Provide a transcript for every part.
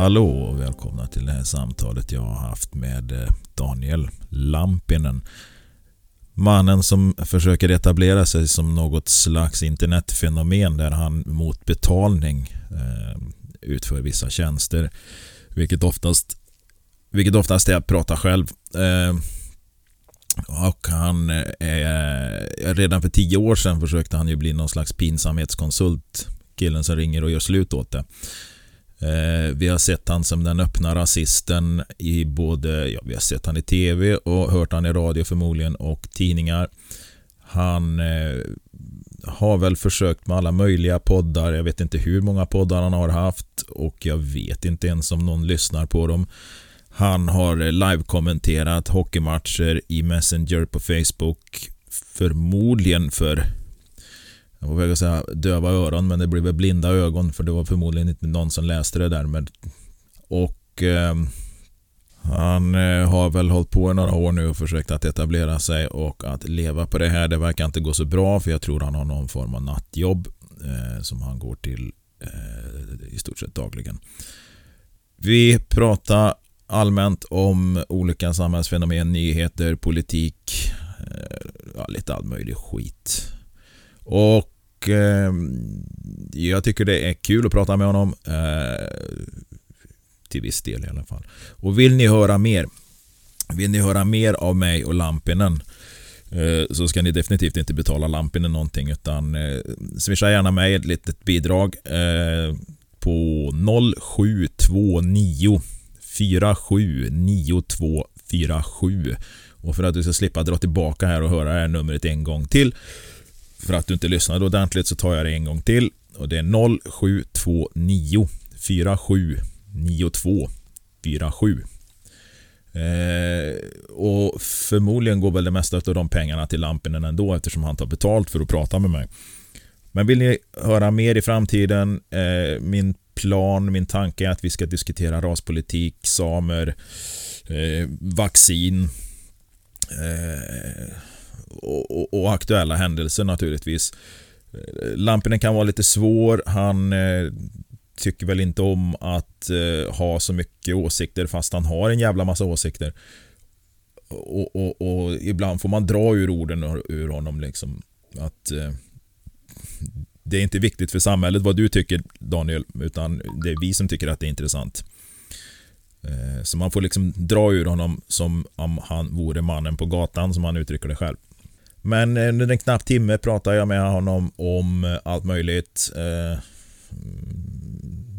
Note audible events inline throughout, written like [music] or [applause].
Hallå och välkomna till det här samtalet jag har haft med eh, Daniel Lampinen. Mannen som försöker etablera sig som något slags internetfenomen där han mot betalning eh, utför vissa tjänster. Vilket oftast, vilket oftast är att prata själv. Eh, och han är, redan för tio år sedan försökte han ju bli någon slags pinsamhetskonsult. Killen som ringer och gör slut åt det. Eh, vi har sett han som den öppna rasisten i både, ja vi har sett han i TV och hört han i radio förmodligen och tidningar. Han eh, har väl försökt med alla möjliga poddar. Jag vet inte hur många poddar han har haft och jag vet inte ens om någon lyssnar på dem. Han har eh, live-kommenterat hockeymatcher i Messenger på Facebook. Förmodligen för jag var väg att säga döva öron men det blev väl blinda ögon för det var förmodligen inte någon som läste det där. Men, och eh, han eh, har väl hållit på i några år nu och försökt att etablera sig och att leva på det här. Det verkar inte gå så bra för jag tror han har någon form av nattjobb eh, som han går till eh, i stort sett dagligen. Vi pratar allmänt om olika samhällsfenomen, nyheter, politik, eh, ja, lite all möjlig skit. Och eh, jag tycker det är kul att prata med honom. Eh, till viss del i alla fall. Och vill ni höra mer vill ni höra mer av mig och Lampinen eh, så ska ni definitivt inte betala Lampinen någonting utan eh, swisha gärna mig ett litet bidrag eh, på 0729 479247 och för att du ska slippa dra tillbaka här och höra det här numret en gång till för att du inte lyssnade ordentligt så tar jag det en gång till. Och det är 0729 479247. Eh, och förmodligen går väl det mesta av de pengarna till Lampinen ändå eftersom han tar betalt för att prata med mig. Men vill ni höra mer i framtiden? Eh, min plan, min tanke är att vi ska diskutera raspolitik, samer, eh, vaccin, eh, och, och, och, aktuella händelser naturligtvis. Lampinen kan vara lite svår. Han eh, tycker väl inte om att eh, ha så mycket åsikter fast han har en jävla massa åsikter. Och, och, och ibland får man dra ur orden ur honom liksom. Att eh, det är inte viktigt för samhället vad du tycker Daniel, utan det är vi som tycker att det är intressant. Eh, så man får liksom dra ur honom som om han vore mannen på gatan som han uttrycker det själv. Men eh, under en knapp timme pratade jag med honom om eh, allt möjligt. Eh,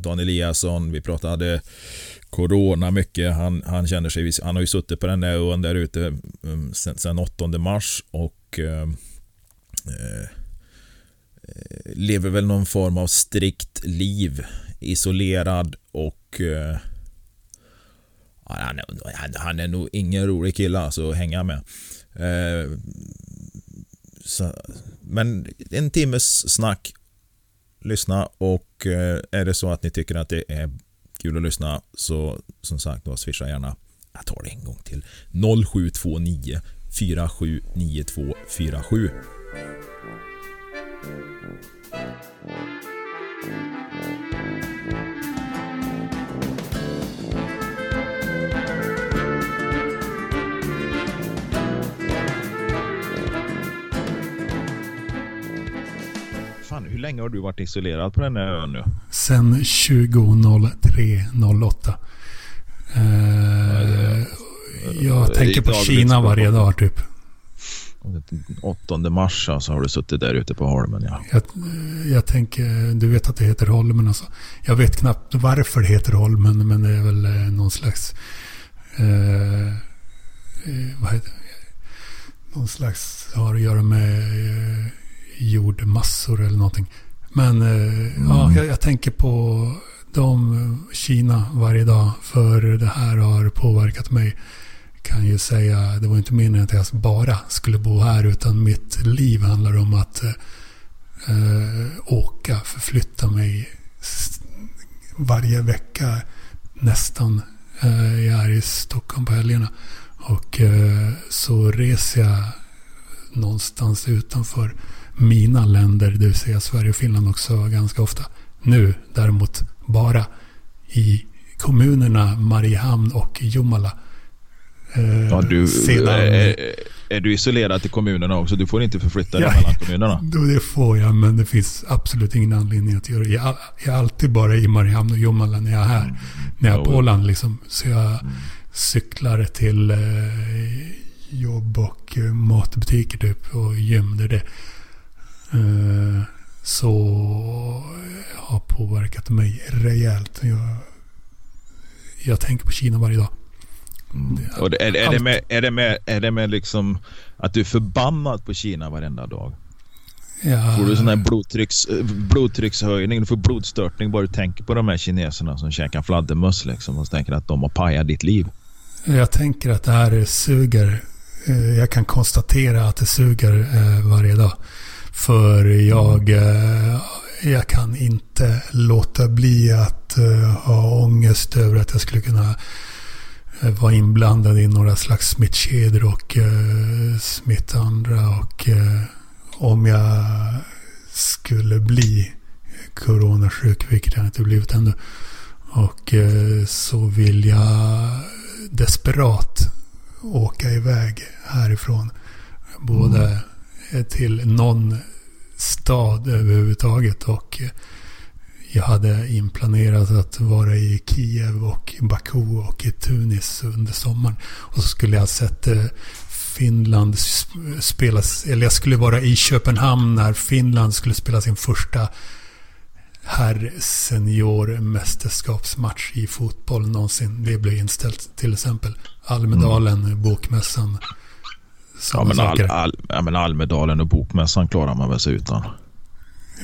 Dan Eliasson, vi pratade Corona mycket. Han, han känner sig, han har ju suttit på den där ön där ute mm, sen, sen 8 mars och eh, eh, lever väl någon form av strikt liv. Isolerad och eh, han, är, han är nog ingen rolig kille alltså att hänga med. Eh, så, men en timmes snack. Lyssna och eh, är det så att ni tycker att det är kul att lyssna så som sagt då swisha gärna. Jag tar det en gång till. 0729 479247. Länge har du varit isolerad på den här ön nu? Sen 2003-08. Uh, jag tänker på Kina varje dag typ. 8 mars alltså har du suttit där ute på Holmen ja. Jag, jag, tänker, du vet att det heter Holmen alltså. Jag vet knappt varför det heter Holmen men det är väl eh, någon slags... Eh, eh vad heter det? Någon slags, har att göra med eh, jordmassor eller någonting. Men eh, mm. ja, jag, jag, tänker på de Kina varje dag. För det här har påverkat mig. Kan ju säga, det var inte meningen att jag bara skulle bo här. Utan mitt liv handlar om att eh, åka, förflytta mig varje vecka nästan. Eh, jag är i Stockholm på helgerna. Och eh, så reser jag någonstans utanför mina länder, det vill säga Sverige och Finland också ganska ofta. Nu däremot bara i kommunerna Mariehamn och Jomala. Eh, ja, du, sedan, är, är, du isolerad till kommunerna också? Du får inte förflytta dig ja, mellan kommunerna? [laughs] Det får jag, men det finns absolut ingen anledning att göra det. Jag, jag är alltid bara i Mariehamn och Jomala när jag är här. Mm. När jag är på Åland liksom. Så jag mm. cyklar till eh, jobb och eh, matbutiker typ och gym. Det är det. Eh, så har påverkat mig rejält. Jag, jag tänker på Kina varje dag. Mm. Och är, är, det med, är, det med, är det med liksom att du är förbannad på Kina varenda dag? Ja. Får du sån här blodtrycks, blodtryckshöjning, du får blodstörtning bara du tänker på de här kineserna som käkar fladdermöss liksom och tänker att de har pajat ditt liv. Jag tänker att det här suger. Eh, jag kan konstatera att det suger eh, varje dag. För jag, eh, jag kan inte låta bli att eh, ha ångest över att jag skulle kunna eh, vara inblandad i några slags smittkedjor och smitta andra. Och om jag skulle bli coronasjuk, vilket jag inte blivit ännu. Och så vill jag desperat åka iväg härifrån. Både mm till någon stad överhuvudtaget och jag hade inplanerat att vara i Kiev och Baku och i Tunis under sommaren. Och så skulle jag sett eh, Finland spelas, eller jag skulle vara i Köpenhamn när Finland skulle spela sin första herr seniormästerskapsmatch i fotboll någonsin. Det blev inställt till exempel. Almedalen, mm. Bokmässan. Ja men, all, all, ja men, Almedalen och Bokmässan klarar man väl sig utan?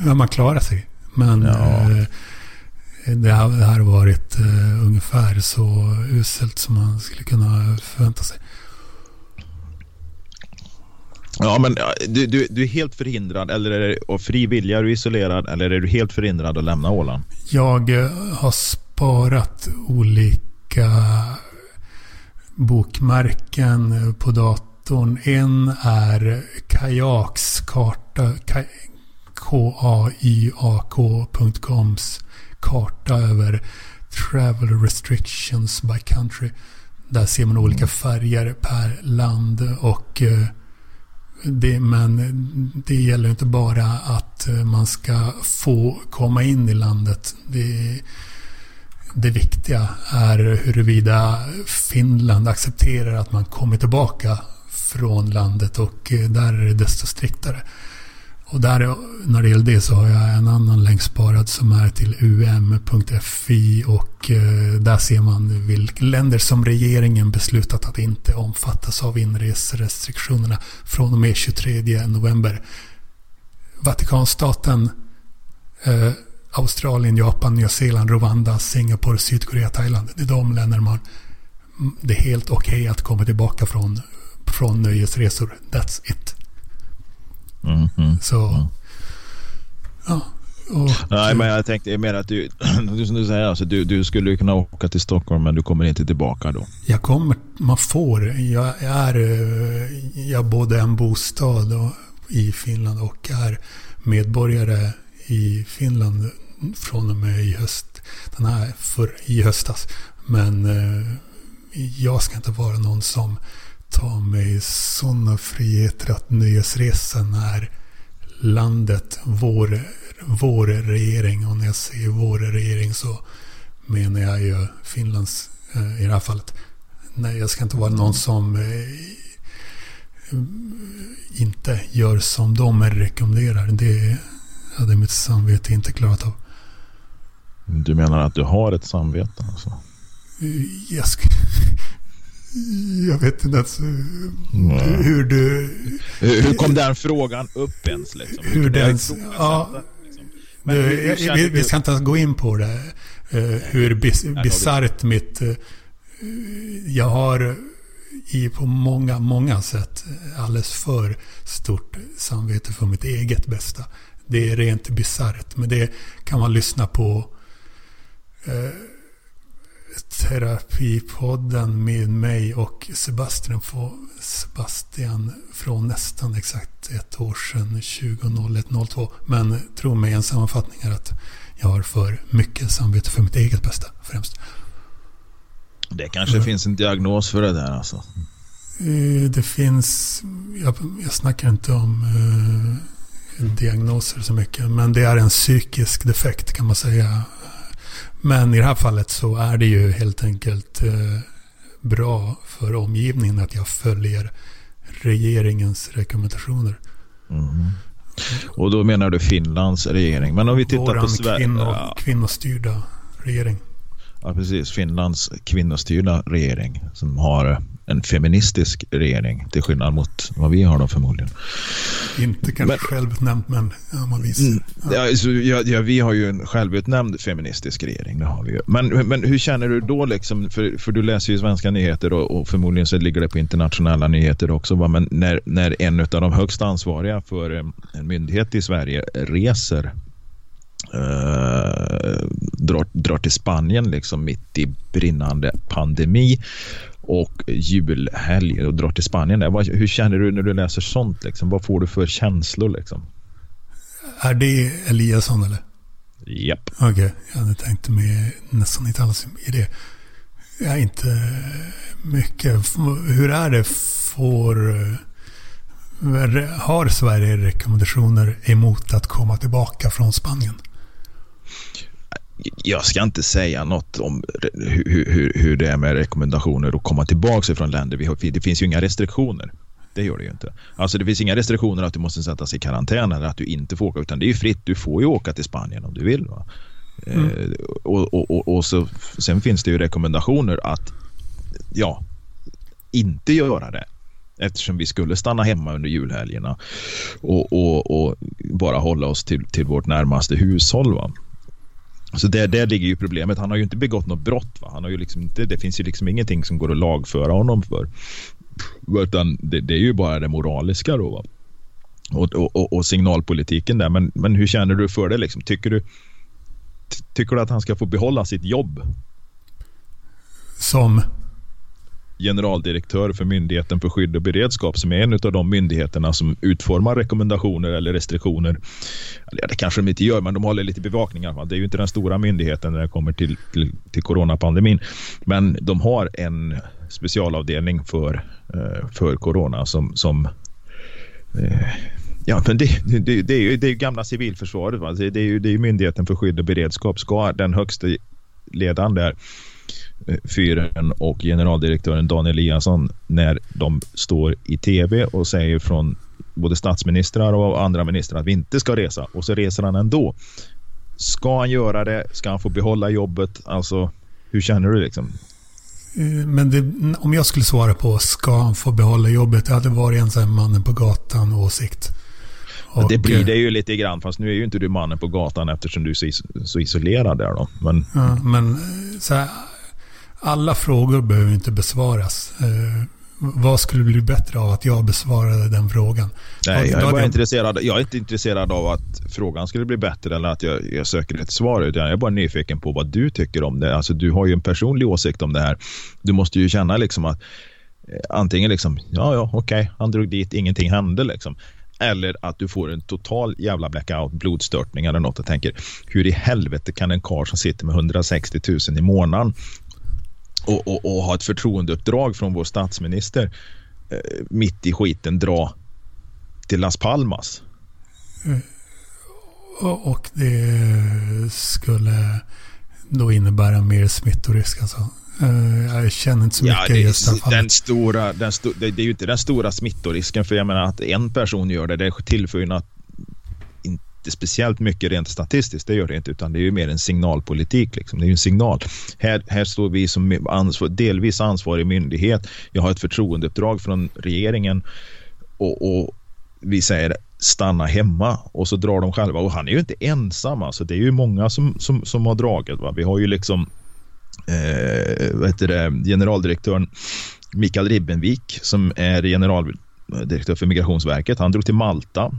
Ja, man klarar sig. Men ja. eh, det, har, varit eh, ungefär så uselt som man skulle kunna förvänta sig. Ja, men du, du, du är helt förhindrad eller är av fri vilja är du isolerad eller är du helt förhindrad att lämna Åland? Jag eh, har sparat olika bokmärken på datorn. En är Kajaks karta, K-A-Y-A-K.coms karta över travel restrictions by country. Där ser man olika färger per land och eh, det, men det gäller inte bara att eh, man ska få komma in i landet. Det, det viktiga är huruvida Finland accepterar att man kommer tillbaka från landet och eh, där är det desto striktare. Och där, när det gäller det så har jag en annan länk sparad som är till um.fi och eh, där ser man vilka länder som regeringen beslutat att inte omfattas av inreserestriktionerna från och med 23 november. Vatikanstaten, eh, Australien, Japan, Nya Zeeland, Rwanda, Singapore, Sydkorea, Thailand. Det är de länder man det är helt okej okay att komma tillbaka från, från nöjesresor. That's it. Mm, mm, så, mm. ja. Och, Nej, men jag tänkte mer att [clears throat] du, som du säger, alltså, du, du skulle kunna åka till Stockholm men du kommer inte tillbaka då? Jag kommer, man får. Jag är, eh, jag både en bostad och, i Finland och är medborgare i Finland från och med i höst. Den här för, i höstas. Men eh, jag ska inte vara någon som ta mig sådana friheter att nöjesresan är landet, vår, vår regering. Och när jag säger vår regering så menar jag ju Finlands eh, i det här fallet. Nej, jag ska inte vara någon som eh, inte gör som de rekommenderar. Det hade mitt samvete inte klarat av. Du menar att du har ett samvete? Alltså? Jag, [laughs] jag vet inte ens mm. hur du... Hur kom den frågan upp ens? Liksom? Hur, hur den... Ja, liksom? Men du, hur, vi, vi, ska inte ens gå in på det. Uh, hur bis, bisarrt mitt... Uh, jag har i på många, många sätt alldeles för stort samvete för mitt eget bästa. Det är rent bisarrt. Men det kan man lyssna på. Uh, Terapipodden med mig och Sebastian, Sebastian från nästan exakt ett år sedan, 2001-02. Men tro mig, en sammanfattning är att jag har för mycket samvete för mitt eget bästa främst. Det kanske mm. finns en diagnos för det där alltså. Eh, det finns, jag, jag snackar inte om uh, diagnoser så mycket, men det är en psykisk defekt kan man säga. Men i det här fallet så är det ju helt enkelt uh, bra för omgivningen att jag följer regeringens rekommendationer. Mm. Och då menar du Finlands regering. Men om vi tittar Våran på Sverige. Kvinno, ja. kvinnostyrda regering. Ja, precis. Finlands kvinnostyrda regering som har en feministisk regering till skillnad mot vad vi har då förmodligen. Inte kanske men, självutnämnt men ja, man visar. Mm, ja. Ja, ja, ja, vi har ju en självutnämnd feministisk regering. Det har vi ju. Men, men hur känner du då liksom, för, för du läser ju svenska nyheter och, och förmodligen så ligger det på internationella nyheter också. Va? Men när, när en av de högst ansvariga för en myndighet i Sverige reser Uh, drar, drar till Spanien liksom mitt i brinnande pandemi och julhelg och drar till Spanien. Där. Hur känner du när du läser sånt? Liksom? Vad får du för känslor? Liksom? Är det Eliasson eller? Japp. Okej, okay. jag hade tänkt mig nästan inte alls i det. Ja, inte mycket. Hur är det? Får, har Sverige rekommendationer emot att komma tillbaka från Spanien? Jag ska inte säga något om hur, hur, hur det är med rekommendationer att komma tillbaka från länder. Det finns ju inga restriktioner. Det gör det ju inte. Alltså det finns inga restriktioner att du måste sättas i karantän eller att du inte får åka utan det är ju fritt. Du får ju åka till Spanien om du vill. Va? Mm. Eh, och, och, och, och, så, sen finns det ju rekommendationer att ja, inte göra det eftersom vi skulle stanna hemma under julhelgerna och, och, och bara hålla oss till, till vårt närmaste hushåll. Va? Så där, där ligger ju problemet. Han har ju inte begått något brott. Va? Han har ju liksom inte, det finns ju liksom ingenting som går att lagföra honom för. Utan det, det är ju bara det moraliska då. Va? Och, och, och, signalpolitiken där. Men, men hur känner du för det? Liksom? Tycker, du, tycker du att han ska få behålla sitt jobb? Som? Generaldirektör för Myndigheten för skydd och beredskap som är en av de myndigheterna som utformar rekommendationer eller restriktioner. Ja, det kanske de inte gör, men de håller lite bevakning. Det är ju inte den stora myndigheten när det kommer till, till, till coronapandemin. Men de har en specialavdelning för, eh, för corona som, som eh, Ja, men det, det, det, är ju det är gamla civilförsvaret. Va? Det, är ju, det är Myndigheten för skydd och beredskap. Ska den högsta ledaren där fyren och generaldirektören Dan Eliasson när de står i tv och säger från både statsministrar och andra ministrar att vi inte ska resa och så reser han ändå. Ska han göra det? Ska han få behålla jobbet? Alltså, hur känner du liksom? Eh, men det, om jag skulle svara på ska han få behålla jobbet? Det hade varit en sån här mannen på gatan åsikt. Och, det blir det ju lite grann, fast nu är ju inte du mannen på gatan eftersom du är så, så isolerad där då. Men, ja, men eh, så här, alla frågor behöver inte besvaras. Eh, vad skulle bli bättre av att jag besvarade den frågan? Nej, jag är, bara intresserad, jag är inte intresserad av att frågan skulle bli bättre eller att jag, jag söker ett svar. Utan jag är bara nyfiken på vad du tycker om det. Alltså, du har ju en personlig åsikt om det här. Du måste ju känna liksom att eh, antingen liksom, ja, ja, okej, okay, han drog dit, ingenting hände liksom. Eller att du får en total jävla blackout, blodstörtning eller något och tänker hur i helvete kan en karl som sitter med 160 000 i månaden och, och, och ha ett förtroendeuppdrag från vår statsminister eh, mitt i skiten dra till Las Palmas. Mm. Och det skulle då innebära mer smittorisk alltså? Eh, jag känner inte så mycket ja, det, just det här den stora, den sto, det, det, är ju inte den stora smittorisken för jag menar att en person gör det, det tillför ju inte speciellt mycket rent statistiskt, det gör det inte, utan det är ju mer en signalpolitik. Liksom. Det är ju en signal. Här, här står vi som ansvar, delvis ansvarig myndighet. Jag har ett förtroendeuppdrag från regeringen och, och vi säger stanna hemma och så drar de själva och han är ju inte ensam alltså. Det är ju många som, som, som har dragit. Va? Vi har ju liksom eh, vad heter det, generaldirektören Mikael Ribbenvik som är generaldirektör för Migrationsverket. Han drog till Malta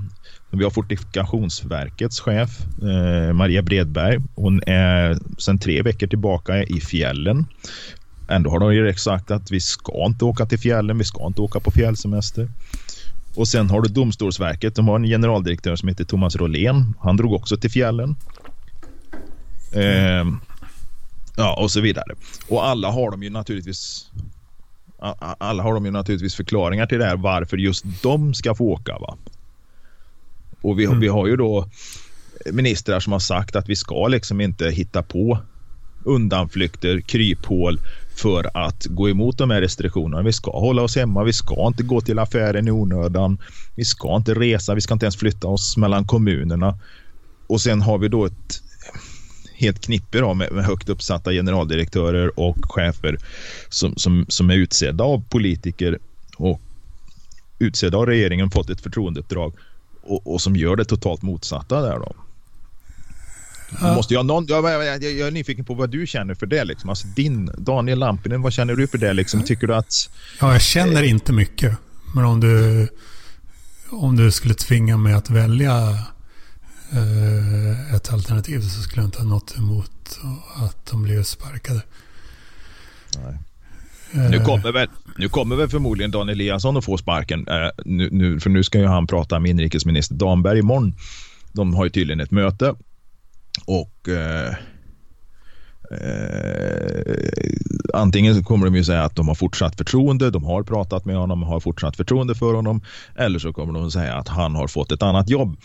vi har Fortifikationsverkets chef eh, Maria Bredberg. Hon är sedan tre veckor tillbaka i fjällen. Ändå har de direkt sagt att vi ska inte åka till fjällen, vi ska inte åka på fjällsemester. Och sen har du Domstolsverket, de har en generaldirektör som heter Thomas Rolén. Han drog också till fjällen. Eh, Ja, och så vidare. Och alla har de ju naturligtvis alla har de ju naturligtvis förklaringar till det här varför just de ska få åka. Va? Och vi, mm. vi har ju då ministrar som har sagt att vi ska liksom inte hitta på undanflykter, kryphål för att gå emot de här restriktionerna. Vi ska hålla oss hemma, vi ska inte gå till affären i onödan, vi ska inte resa, vi ska inte ens flytta oss mellan kommunerna. Och sen har vi då ett helt knippe då med, med högt uppsatta generaldirektörer och chefer som, som, som är utsedda av politiker och utsedda av regeringen, fått ett förtroendeuppdrag och, och som gör det totalt motsatta där då. Ja. Måste jag, någon, jag, jag, jag, är nyfiken på vad du känner för det. Liksom. Alltså din, Daniel Lampinen, vad känner du för det? Liksom? Tycker du att... Ja, jag känner eh, inte mycket. Men om du, om du skulle tvinga mig att välja eh, ett alternativ så skulle jag inte ha något emot att de blev sparkade. Nej. Eh. Nu kommer, väl, nu kommer väl förmodligen Dan Eliasson att få sparken. Eh, nu, nu, för nu ska ju han prata med inrikesminister Damberg imorgon. De har ju tydligen ett möte och eh, eh, antingen kommer de ju säga att de har fortsatt förtroende, de har pratat med honom, har fortsatt förtroende för honom. Eller så kommer de säga att han har fått ett annat jobb.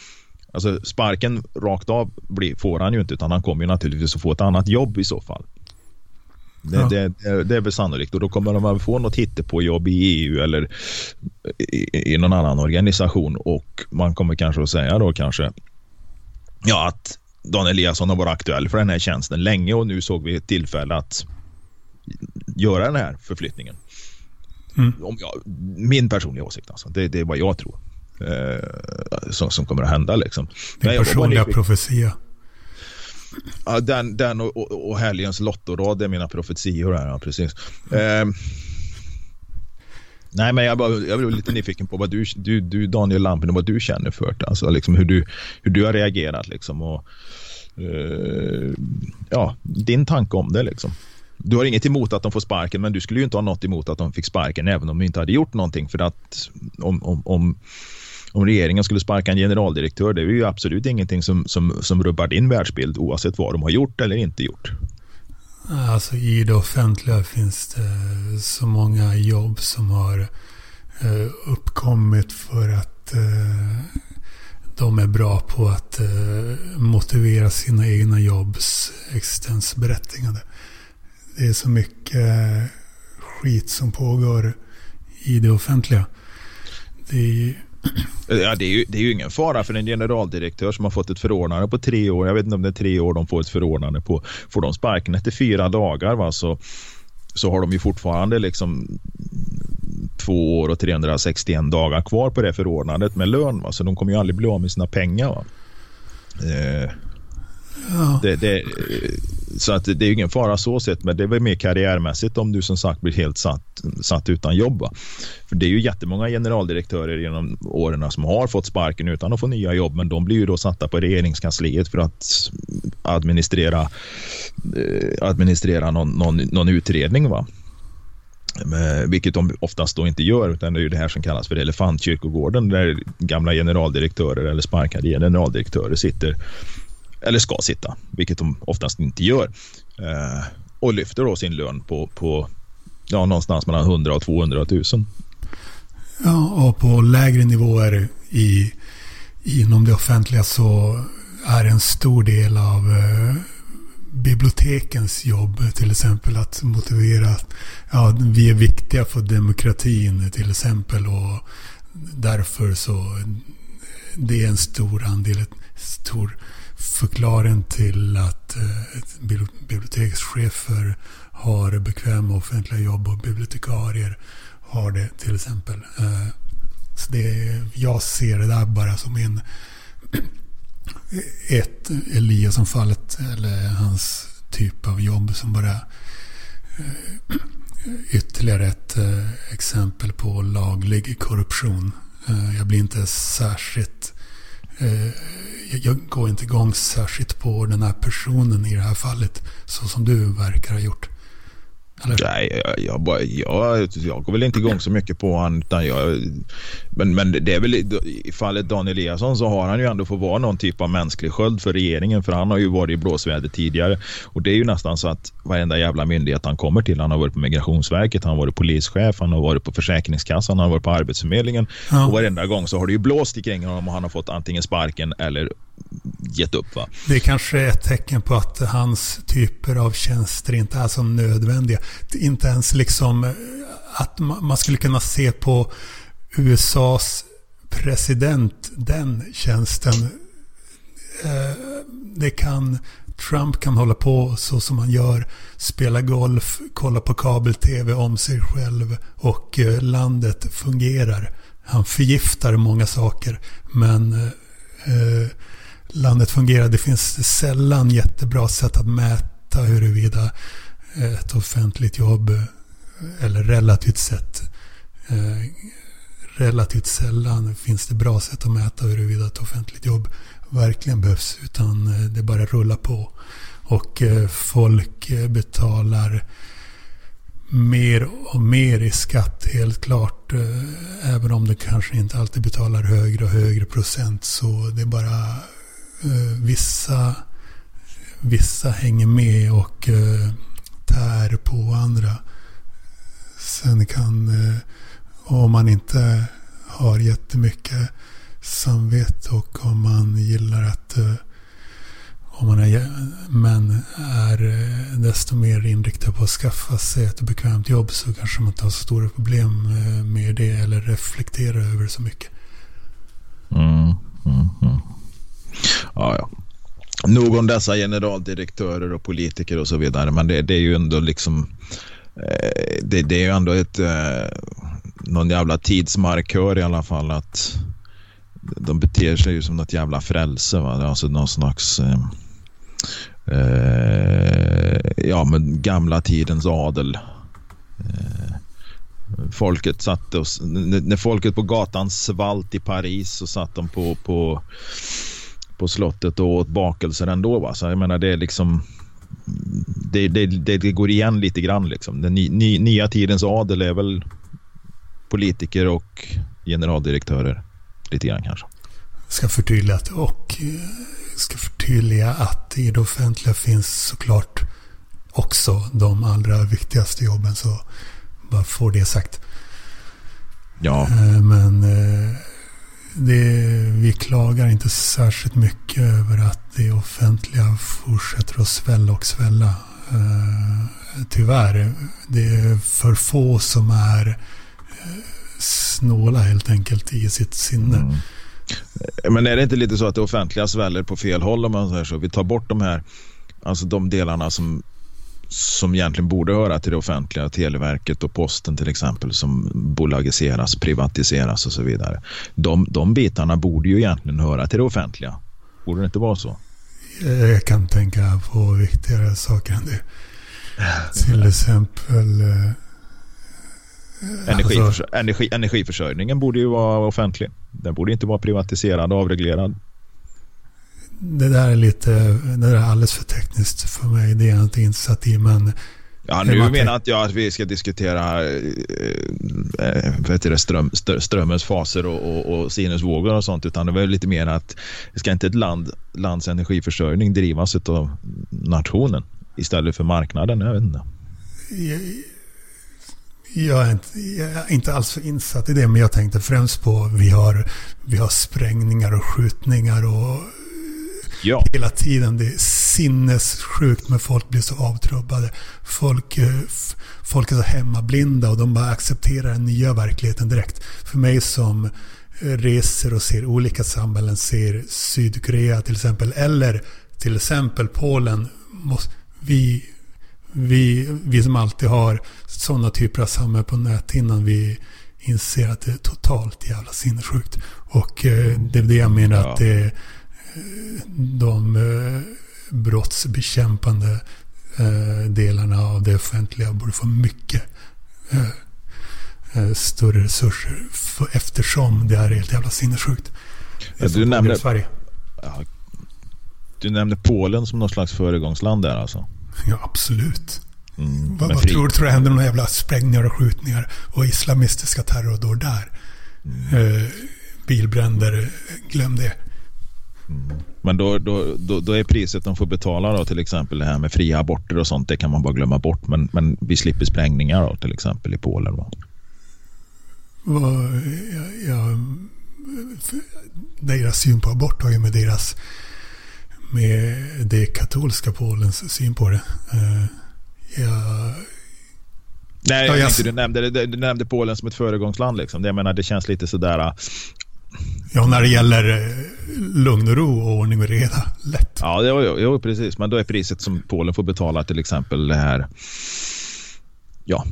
Alltså sparken rakt av blir, får han ju inte utan han kommer ju naturligtvis att få ett annat jobb i så fall. Det, ja. det, det, det, är väl sannolikt och då kommer de att få något hittepåjobb i EU eller i, i någon annan organisation och man kommer kanske att säga då kanske ja att Dan Eliasson har varit aktuell för den här tjänsten länge och nu såg vi ett tillfälle att göra den här förflyttningen. Mm. Om jag, min personliga åsikt alltså. Det, det är vad jag tror eh, som, som kommer att hända. Liksom. Din personliga profetia. Ja, den, den och, och, och helgens lottorad är mina profetior här. Ja, precis. Mm. Eh, nej, men jag, bara, jag blev lite nyfiken på vad du, du, du Daniel Lampen, vad du känner för det. Alltså, liksom hur, du, hur du har reagerat. Liksom, och, eh, ja, din tanke om det. Liksom. Du har inget emot att de får sparken, men du skulle ju inte ha något emot att de fick sparken även om de inte hade gjort någonting. För att om, om, om om regeringen skulle sparka en generaldirektör, det är ju absolut ingenting som, som, som rubbar din världsbild oavsett vad de har gjort eller inte gjort. Alltså i det offentliga finns det så många jobb som har eh, uppkommit för att eh, de är bra på att eh, motivera sina egna jobbs existensberättigande. Det är så mycket skit som pågår i det offentliga. Det är Ja, det, är ju, det är ju ingen fara för en generaldirektör som har fått ett förordnande på tre år. Jag vet inte om det är tre år de får ett förordnande på. Får de sparken efter fyra dagar va, så, så har de ju fortfarande liksom två år och 361 dagar kvar på det förordnandet med lön. Va? Så de kommer ju aldrig bli av med sina pengar. Va? Eh, Ja. Det, det, så att det är ingen fara så sett, men det är väl mer karriärmässigt om du som sagt blir helt satt, satt utan jobb. Va? För det är ju jättemånga generaldirektörer genom åren som har fått sparken utan att få nya jobb, men de blir ju då satta på regeringskansliet för att administrera, eh, administrera någon, någon, någon utredning. Va? Vilket de oftast då inte gör, utan det är ju det här som kallas för elefantkyrkogården där gamla generaldirektörer eller sparkade generaldirektörer sitter eller ska sitta, vilket de oftast inte gör. Eh, och lyfter då sin lön på, på ja, någonstans mellan 100 och 200 000. Ja, och på lägre nivåer i, inom det offentliga så är en stor del av eh, bibliotekens jobb till exempel att motivera att ja, vi är viktiga för demokratin till exempel och därför så det är en stor andel, ett stor förklaringen till att eh, bibliotekschefer har bekväma offentliga jobb och bibliotekarier har det till exempel. Eh, så det, jag ser det där bara som en [clears throat] ett Eliasson-fallet eller hans typ av jobb som bara eh, [clears throat] ytterligare ett exempel på laglig korruption. Jag blir inte särskilt Eh, jag går inte igång särskilt på den här personen i det här fallet. Så som du verkar ha gjort. Eller? Nej, jag, jag, bara, jag, jag går väl inte igång så mycket på honom. Utan jag, men, men det är väl i fallet Daniel Eliasson så har han ju ändå fått vara någon typ av mänsklig sköld för regeringen. För han har ju varit i blåsväder tidigare. Och det är ju nästan så att varenda jävla myndighet han kommer till. Han har varit på Migrationsverket, han har varit polischef, han har varit på Försäkringskassan, han har varit på Arbetsförmedlingen. Ja. Och varenda gång så har det ju blåst kring honom och han har fått antingen sparken eller gett upp. Va? Det är kanske är ett tecken på att hans typer av tjänster inte är så nödvändiga. Inte ens liksom eh, att man skulle kunna se på USAs president, den tjänsten. Eh, det kan, Trump kan hålla på så som han gör, spela golf, kolla på kabel-tv om sig själv och eh, landet fungerar. Han förgiftar många saker, men eh, landet fungerar. Det finns sällan jättebra sätt att mäta huruvida ett offentligt jobb, eh, eller relativt sett, eh, relativt sällan finns det bra sätt att mäta huruvida ett offentligt jobb verkligen behövs. Utan eh, det bara rullar på. Och eh, folk eh, betalar mer och mer i skatt helt klart. Även om det kanske inte alltid betalar högre och högre procent. Så det är bara Eh, vissa, vissa hänger med och eh, tär på andra. Sen kan, eh, om man inte har jättemycket samvete och om man gillar att eh, om man är män är eh, desto mer inriktad på att skaffa sig ett bekvämt jobb så kanske man inte har så stora problem eh, med det eller reflekterar över det så mycket. Mm, mm. Ja, ja. Nog om dessa generaldirektörer och politiker och så vidare. Men det, det är ju ändå liksom eh, det, det, är ju ändå ett eh, någon jävla tidsmarkör i alla fall att de beter sig ju som något jävla frälse. Va? Alltså någon slags eh, eh, ja men gamla tidens adel. Eh, folket satte oss, när folket på gatan svalt i Paris så satt de på, på på slottet och åt bakelser ändå. Va? Så jag menar det är liksom det, det, det, det går igen lite grann liksom. Den ny, ny, nya tidens adel är väl politiker och generaldirektörer lite grann kanske. Ska förtydliga att, och eh, ska förtydliga att i det offentliga finns såklart också de allra viktigaste jobben. Så bara får det sagt. Ja. Eh, men eh, det, vi klagar inte särskilt mycket över att det offentliga fortsätter att svälla och svälla. Eh, tyvärr, det är för få som är eh, snåla helt enkelt i sitt sinne. Mm. Eh, men är det inte lite så att det offentliga sväller på fel håll om man säger så? Vi tar bort de här, alltså de delarna som som egentligen borde höra till det offentliga, Televerket och Posten till exempel, som bolagiseras, privatiseras och så vidare. De, de bitarna borde ju egentligen höra till det offentliga. Borde det inte vara så? Jag kan tänka på viktigare saker än det. Till [laughs] exempel... Eh, Energiförsör alltså, energi, energiförsörjningen borde ju vara offentlig. Den borde inte vara privatiserad och avreglerad det där är lite, det där är alldeles för tekniskt för mig. Det är jag inte insatt i. Men Ja, nu menar inte jag att vi ska diskutera äh, vet det, ström, strömmens faser och, och, och sinusvågor och sånt, utan det var lite mer att ska inte ett land, lands energiförsörjning drivas av nationen istället för marknaden? Jag vet inte. Jag, jag, är inte, jag är inte alls insatt i det, men jag tänkte främst på vi har, vi har sprängningar och skjutningar och ja. hela tiden. Det är sinnessjukt men folk blir så avtrubbade. Folk, eh, folk är så hemmablinda och de bara accepterar den nya verkligheten direkt. För mig som eh, reser och ser olika samhällen, ser Sydkorea till exempel, eller till exempel Polen. Vi, vi, vi som alltid har sådana typer av samhällen på näthinnan, vi inser att det är totalt jävla sinnessjukt. Och eh, det är det jag menar ja. att det de eh, brottsbekämpande eh, delarna av det offentliga borde få mycket eh, större resurser eftersom det är helt jävla sinnessjukt. Ja, du, nämnde, Sverige. du nämnde Polen som någon slags föregångsland där alltså? Ja, absolut. Mm, vad, vad tror? Tror du händer några jävla sprängningar och skjutningar och islamistiska terrordåd där? Mm. Eh, bilbränder, glöm det. Mm. Men då, då, då, då, är priset de får betala då till exempel det här med fria aborter och sånt, det kan man bara glömma bort. Men, men vi slipper sprängningar då till exempel i Polen. Va? Ja, ja, deras syn på abort har ju med deras med det katolska Polens syn på det. Uh, ja, Nej, jag, jag... du, nämnde, du nämnde Polen som ett föregångsland. Liksom. Jag menar, det känns lite sådär Ja, när det gäller eh, lugn och ro och ordning och reda. Lätt. Ja, jo, jo, precis. Men då är priset som Polen får betala till exempel det här ja,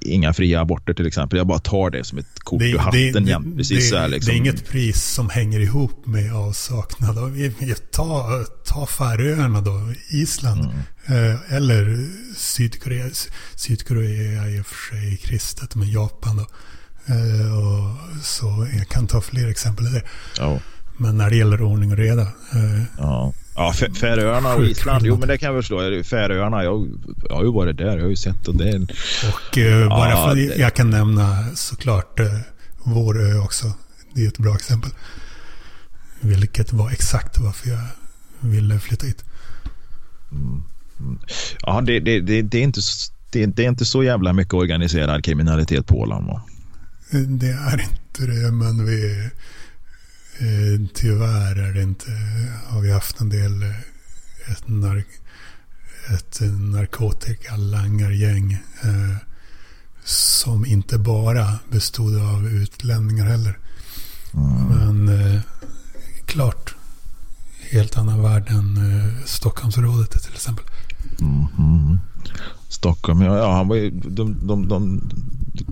inga fria aborter till exempel. Jag bara tar det som ett kort ur hatten. Det, det, precis det, här, liksom. det är inget pris som hänger ihop med avsaknad av... Ta, ta Färöarna då, Island. Mm. Eh, eller Sydkorea. Sydkorea är i och för sig kristet, men Japan då. Eh, och så jag kan ta fler exempel där. Ja. Men när det gäller ordning och reda. Eh, ja. Ja, Färöarna och Island. Jo, men det kan jag förstå. Färöarna, jag, jag har ju varit där. Jag har ju sett och det. Och eh, bara ja, för det... jag kan nämna såklart eh, vår ö också. Det är ett bra exempel. Vilket var exakt varför jag ville flytta hit. Mm. mm. Ja, det, det, det, det, är inte, det, det är inte så jävla mycket organiserad kriminalitet på Åland va? Det är inte det, men vi... Eh, tyvärr är det inte, har vi haft en del ett, nark, ett narkotikalangargäng eh, som inte bara bestod av utlänningar heller. Mm. Men eh, klart, helt annan värld än eh, Stockholmsrådet till exempel. Mm, mm. Stockholm, ja, ja han var ju, de, de, de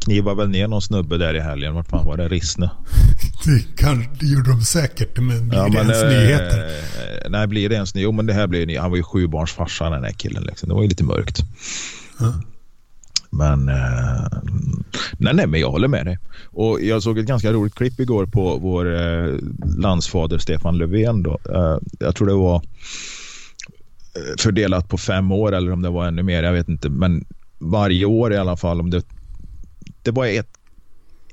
knivade väl ner någon snubbe där i helgen. Vart fan var det? Rissne? [laughs] Det, kan, det gjorde de säkert, men blir ja, det men, ens äh, nyheter? Eh, nej, blir det ens nyheter? Jo, men det här blir Han var ju sjubarnsfarsa den här killen. Liksom. Det var ju lite mörkt. Ja. Men, eh, nej, nej, men jag håller med dig. Och jag såg ett ganska roligt klipp igår på vår eh, landsfader Stefan Löfven. Då. Eh, jag tror det var eh, fördelat på fem år eller om det var ännu mer. Jag vet inte. Men varje år i alla fall. Om det det var ett,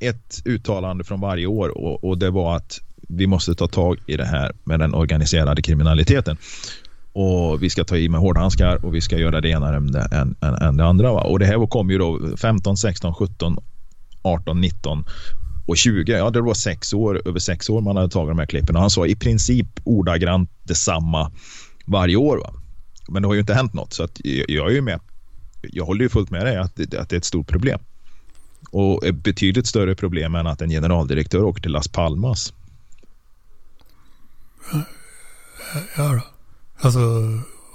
ett uttalande från varje år och, och det var att vi måste ta tag i det här med den organiserade kriminaliteten. Och vi ska ta i med hårdhandskar och vi ska göra det ena än, än, än det andra. Va? Och det här kom ju då 15, 16, 17, 18, 19 och 20. Ja, det var sex år, över sex år man hade tagit de här klippen. Och han sa i princip ordagrant detsamma varje år. Va? Men det har ju inte hänt något. Så att jag är ju med. Jag håller ju fullt med dig att, att det är ett stort problem. Och ett betydligt större problem än att en generaldirektör åker till Las Palmas. Ja då. Alltså,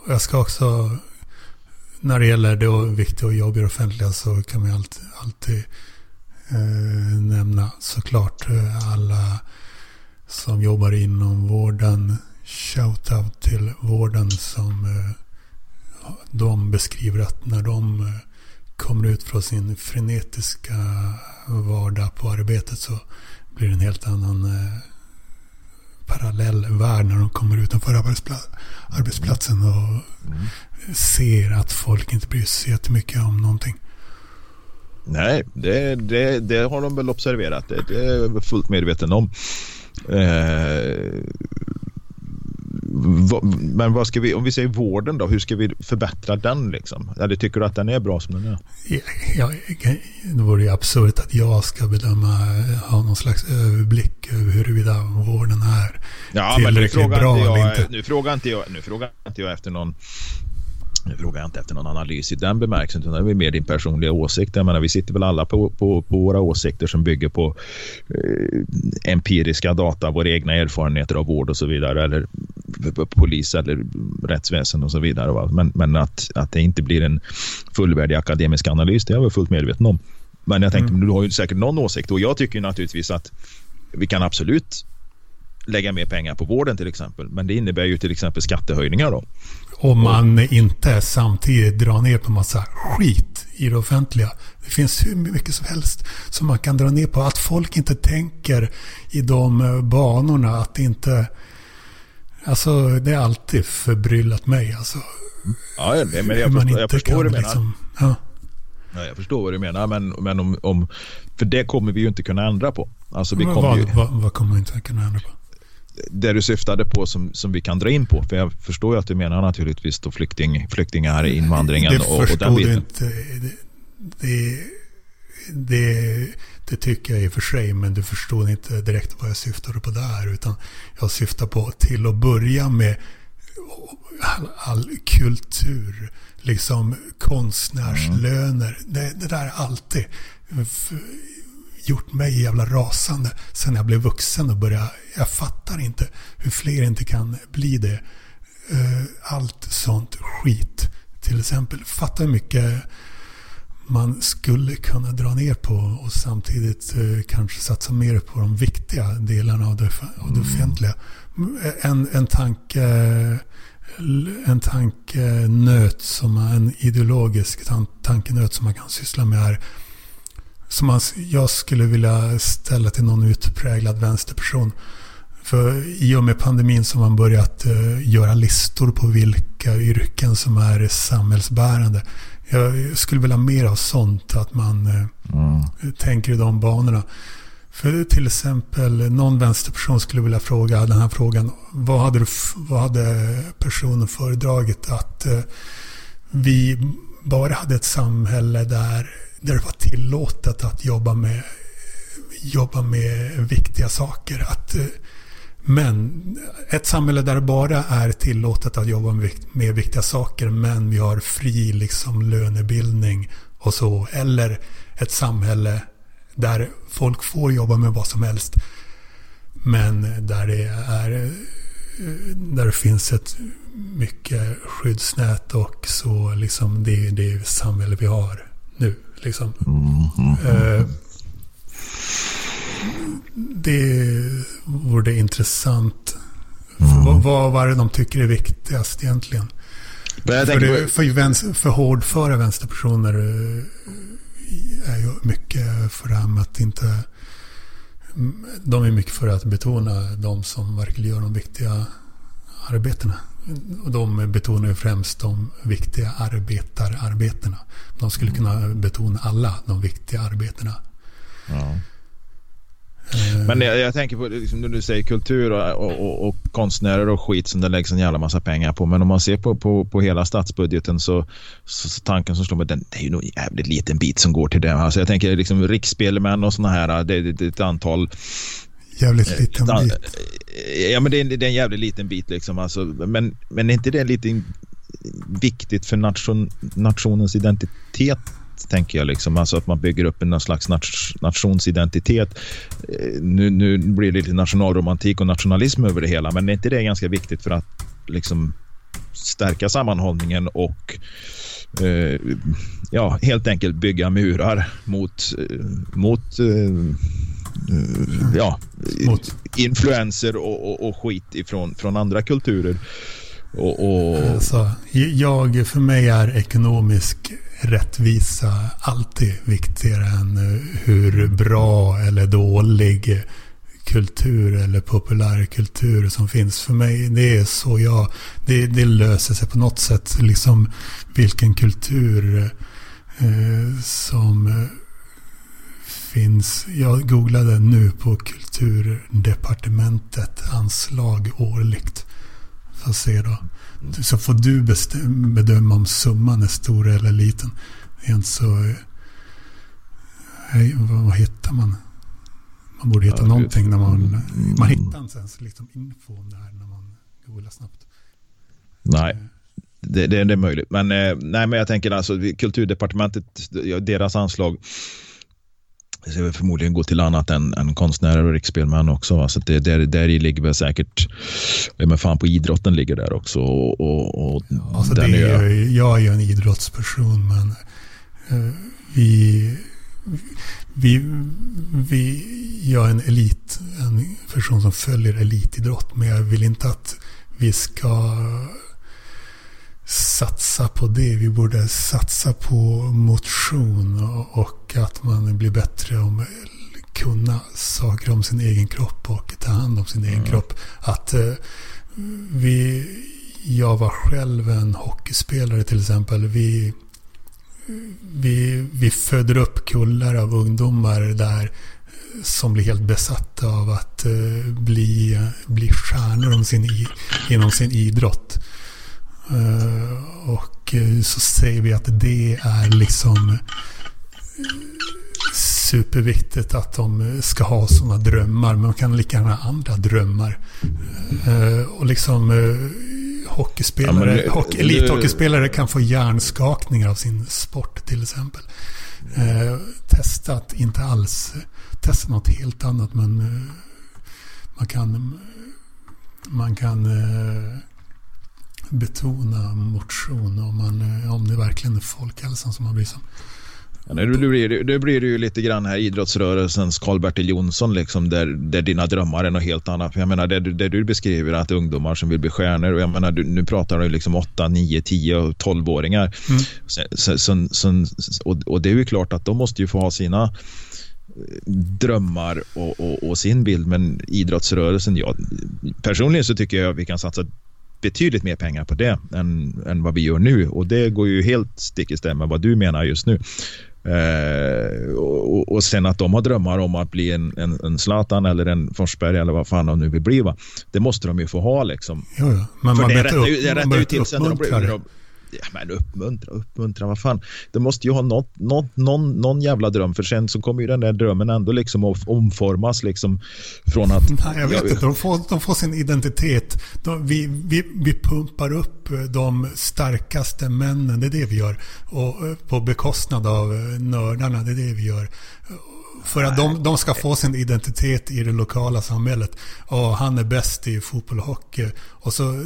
jag ska också... När det gäller det viktiga jobb i det offentliga så kan man alltid, alltid eh, nämna såklart eh, alla som jobbar inom vården. Shoutout till vården som eh, de beskriver att när de eh, kommer ut från sin frenetiska vardag på arbetet så blir det en helt annan eh, parallell värld när de kommer utanför arbetsplatsen och mm. ser att folk inte bryr sig jättemycket om någonting. Nej, det, det, det har de väl observerat. Det, det är jag fullt medveten om. Eh, men vad ska vi, om vi säger vården då, hur ska vi förbättra den liksom? Eller tycker du att den är bra som den är? Ja, det vore ju absurt att jag ska bedöma, ha någon slags överblick över huruvida vården är ja, tillräckligt bra jag, eller inte. Nu frågar inte jag, nu frågar inte jag efter någon nu frågar jag inte efter någon analys i den bemärkelsen utan det är mer din personliga åsikt. Jag menar, vi sitter väl alla på, på, på våra åsikter som bygger på eh, empiriska data, våra egna erfarenheter av vård och så vidare. Eller polis eller rättsväsen och så vidare. Va? Men, men att, att det inte blir en fullvärdig akademisk analys, det är jag fullt medveten om. Men jag tänkte, mm. du har ju säkert någon åsikt och jag tycker naturligtvis att vi kan absolut lägga mer pengar på vården till exempel. Men det innebär ju till exempel skattehöjningar då. Om man inte samtidigt drar ner på massa skit i det offentliga. Det finns hur mycket som helst som man kan dra ner på. Att folk inte tänker i de banorna. Att inte Alltså det har alltid förbryllat mig. Alltså, ja, det, men jag förstår, jag förstår vad du menar. Liksom, ja. Ja, jag förstår vad du menar, men, men om, om, för det kommer vi ju inte kunna ändra på. Alltså, vi kommer vad, ju, vad, vad kommer vi inte kunna ändra på? Det du syftade på som, som vi kan dra in på, för jag förstår ju att du menar naturligtvis då flykting, flyktingar, invandringen det och, och den biten. Du inte. Det, det, det, tycker jag i och för sig, men du förstår inte direkt vad jag syftade på där. Utan jag syftar på till att börja med all, all kultur liksom konstnärslöner. Mm. Det, det där alltid gjort mig jävla rasande sen jag blev vuxen och började. Jag fattar inte hur fler inte kan bli det. Eh, allt sånt skit. Till exempel, fatta hur mycket man skulle kunna dra ner på och samtidigt eh, kanske satsa mer på de viktiga delarna av det, av det mm. offentliga. En, en tanke en tankenöt, som en ideologisk tankenöt som man kan syssla med är som jag skulle vilja ställa till någon utpräglad vänsterperson. För i och med pandemin så har man börjat uh, göra listor på vilka yrken som är samhällsbärande. Jag skulle vilja ha mer av sånt, att man uh, mm. tänker i de banorna. För till exempel någon vänsterperson skulle vilja fråga den här frågan. Vad hade, du, vad hade personen föredragit? Att eh, vi bara hade ett samhälle där, där det var tillåtet att jobba med, jobba med viktiga saker. Att, eh, men ett samhälle där det bara är tillåtet att jobba med, med viktiga saker men vi har fri liksom, lönebildning och så. Eller ett samhälle där folk får jobba med vad som helst. Men där det är eh, där det finns ett mycket skyddsnät och så liksom det är det samhälle vi har nu. Liksom. Mm. det vore intressant. Mm. Vad, vad var det de tycker är viktigast egentligen? För, det, för, vänster, för hårdföra vänsterpersoner är ju mycket för det här med att inte... De är mycket för att betona de som verkligen gör de viktiga arbetena. Och de betonar ju främst de viktiga arbetararbetena. De skulle kunna betona alla de viktiga arbetena. Ja. Eh. Men jag, jag, tänker på, liksom, när du säger kultur och, och, och, och, konstnärer och skit som det läggs en jävla massa pengar på. Men om man ser på, på, på hela statsbudgeten så, så, så tanken som slår mig, den, det är ju nog en jävligt liten bit som går till det. Alltså jag tänker liksom riksspelmän och sådana här, det, det, det är ett antal Jävligt eh, liten bit. Ja, men det är, det är en jävligt liten bit liksom. Alltså, men, men är inte det lite viktigt för nation, nationens identitet tänker jag. Liksom. Alltså att man bygger upp en slags nationsidentitet. Eh, nu, nu blir det lite nationalromantik och nationalism över det hela, men är inte det ganska viktigt för att liksom, stärka sammanhållningen och eh, ja, helt enkelt bygga murar mot, eh, mot eh, ja, mot. influenser och, och, och, skit ifrån från andra kulturer. Och, och... Alltså, jag, för mig är ekonomisk rättvisa alltid viktigare än eh, hur bra eller dålig kultur eller populärkultur som finns. För mig, det är så jag... Det, det löser sig på något sätt. Liksom vilken kultur eh, som eh, finns. Jag googlade nu på Kulturdepartementet anslag årligt. Får se då. Så får du bedöma om summan är stor eller liten. Inte så... Hej, vad, vad hittar man? Man borde hitta ja, någonting när man... Mm. Man hittar inte ens liksom info om det här när man googlar snabbt. Nej. Det, det, det, är möjligt. Men, eh, nej, men jag tänker alltså kulturdepartementet, deras anslag det ska förmodligen gå till annat än, än konstnärer och riksspelmän också. Va? Så det, där, där i ligger väl säkert, men fan på idrotten ligger där också. Och, och, och alltså det är ju, jag är ju en idrottsperson men uh, vi, vi, vi, jag är en elit, en person som följer elitidrott. Men jag vill inte att vi ska satsa på det. Vi borde satsa på motion och att man blir bättre om kunna saker om sin egen kropp och ta hand om sin egen mm. kropp. Att eh, vi, jag var själv en hockeyspelare till exempel. Vi, vi, vi föder upp kullar av ungdomar där som blir helt besatta av att uh, bli, bli stjärnor om sin, inom sin idrott. Uh, och uh, så säger vi att det är liksom superviktigt att de ska ha sådana drömmar. Men man kan lika gärna ha andra drömmar. och liksom hockeyspelare, ja, hockey, elithockeyspelare kan få hjärnskakningar av sin sport till exempel. Eh, testat, inte alls testa något helt annat men eh, man kan, man kan eh, betona motion om, man, eh, om det verkligen är folkhälsan som man bryr sig om. Ja, nu, blir det, nu blir det ju lite grann här idrottsrörelsens Karl-Bertil Jonsson liksom, där, där dina drömmar är något helt annat. jag menar, det, det du beskriver att ungdomar som vill bli stjärnor och jag menar, du, nu pratar du liksom 8, 9, 10 och 12-åringar. Mm. Så, så, så, och, och, det är ju klart att de måste ju få ha sina eh, drömmar och, och, och sin bild men idrottsrörelsen, ja, personligen så tycker jag att vi kan satsa betydligt mer pengar på det än, än vad vi gör nu och det går ju helt stick i stäv med vad du menar just nu. Eh, och, och, sen att de har drömmar om att bli en, en, en Zlatan eller en Forsberg eller vad fan de nu vill bli. Va? Det måste de ju få ha liksom. Jo, jo. Men För man det rättar ju till sen när de blir, Ja, men uppmuntra, uppmuntra, vad fan. Det måste ju ha något, något, någon, någon jävla dröm för sen så kommer ju den där drömmen ändå liksom att omformas liksom från att... [laughs] Nej, jag vet jag, inte. De får, de får sin identitet. De, vi, vi, vi pumpar upp de starkaste männen, det är det vi gör. Och eh, på bekostnad av eh, nördarna, det är det vi gör. För att de, de ska få sin identitet i det lokala samhället. Och han är bäst i fotboll och hockey. Och så,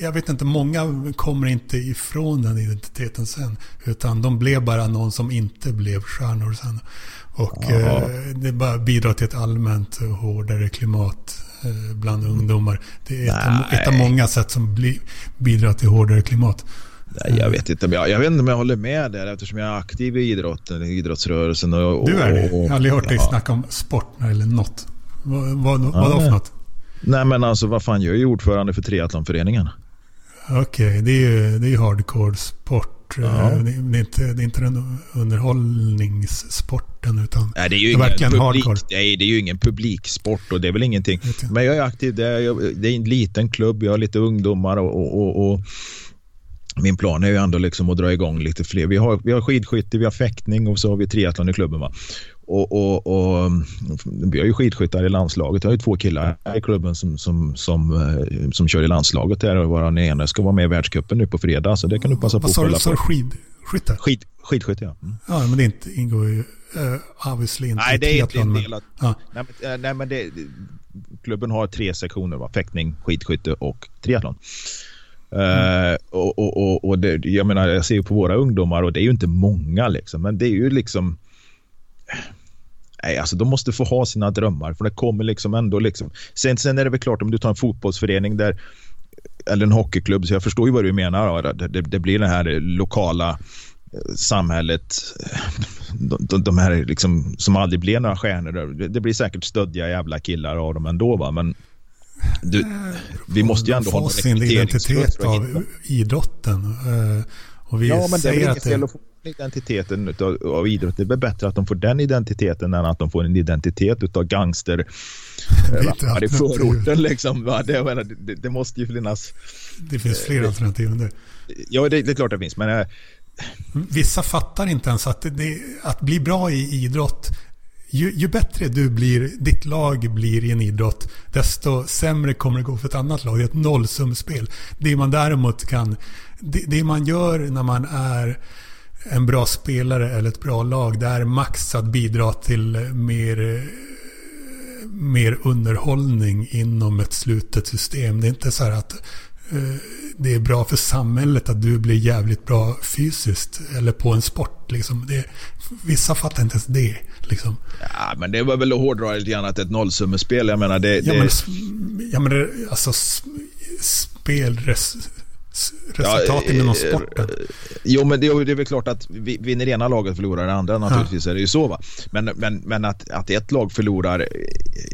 jag vet inte, många kommer inte ifrån den identiteten sen. Utan de blev bara någon som inte blev stjärnor sen. Och eh, det bara bidrar till ett allmänt hårdare klimat eh, bland ungdomar. Det är ett, ett, av många sätt som bli, bidrar till hårdare klimat. Nej, jag vet inte om jag, jag, vet inte om jag håller med där eftersom jag är aktiv i idrotten, i idrottsrörelsen. Och, och, du är det? Jag har aldrig hört dig ja. snacka om sport eller något. Vad, vad, ja, vad då för något? Nej men alltså vad fan, jag är ju ordförande för triathlonföreningen. Okej, okay, det är ju det är hardcore sport. Ja. Det, det, är inte, det är inte den underhållningssporten utan nej, det är ju ingen publik, hardcore. Nej, det är ju ingen publiksport och det är väl ingenting. Men jag är aktiv, det är, det är en liten klubb, jag har lite ungdomar och, och, och min plan är ju ändå liksom att dra igång lite fler. Vi har, vi har skidskytte, vi har fäktning och så har vi triathlon i klubben. Va? Och, och, och, vi har ju skidskyttar i landslaget. Jag har ju två killar i klubben som, som, som, eh, som kör i landslaget. Där och vår ena ska vara med i världscupen nu på fredag. Så det kan du passa på att kolla på. Vad sa du? Skidskytte? Skid, skidskytte, ja. Mm. Ja, men det inte, ingår ju uh, obviously inte Nej, det är inte en del. Att, ja. nej, men, eh, nej, men det, klubben har tre sektioner. Va? Fäktning, skidskytte och triathlon. Mm. Uh, och, och, och det, jag menar, jag ser ju på våra ungdomar och det är ju inte många liksom, men det är ju liksom Nej, alltså de måste få ha sina drömmar för det kommer liksom ändå liksom. Sen, sen är det väl klart om du tar en fotbollsförening där eller en hockeyklubb, så jag förstår ju vad du menar. Det, det, det blir det här lokala eh, samhället, de, de här liksom, som aldrig blir några stjärnor. Det blir säkert stödja jävla killar av dem ändå, va? men du, vi måste ju ändå ha någon sin identitet av idrotten. Eh, och vi ja, men det är väl inget fel att få identiteten av, av idrott. Det är bättre att de får den identiteten än att de får en identitet av gangster [laughs] eh, i förorten. Liksom, det, det, det, måste ju finnas... Det finns fler eh, alternativ än det. Ja, det, det är klart det finns. Men, eh, Vissa fattar inte ens att, det, att bli bra i idrott ju, ju, bättre du blir, ditt lag blir i en idrott, desto sämre kommer det gå för ett annat lag. Det är ett nollsumspel. Det man däremot kan, det, det, man gör när man är en bra spelare eller ett bra lag, det är max att bidra till mer, mer underhållning inom ett slutet system. Det är inte så här att eh, det är bra för samhället att du blir jävligt bra fysiskt eller på en sport. Liksom. Det, vissa fattar inte ens det. Liksom. Ja, men det var väl att hårdra lite grann att ett nollsummespel. Jag menar det... Ja, men, ja, men det, alltså spel... resultat ja, inom sporten. Jo, men det, det är väl klart att vinner ena laget förlorar det andra naturligtvis ja. är det ju så. Va? Men, men, men att, att ett lag förlorar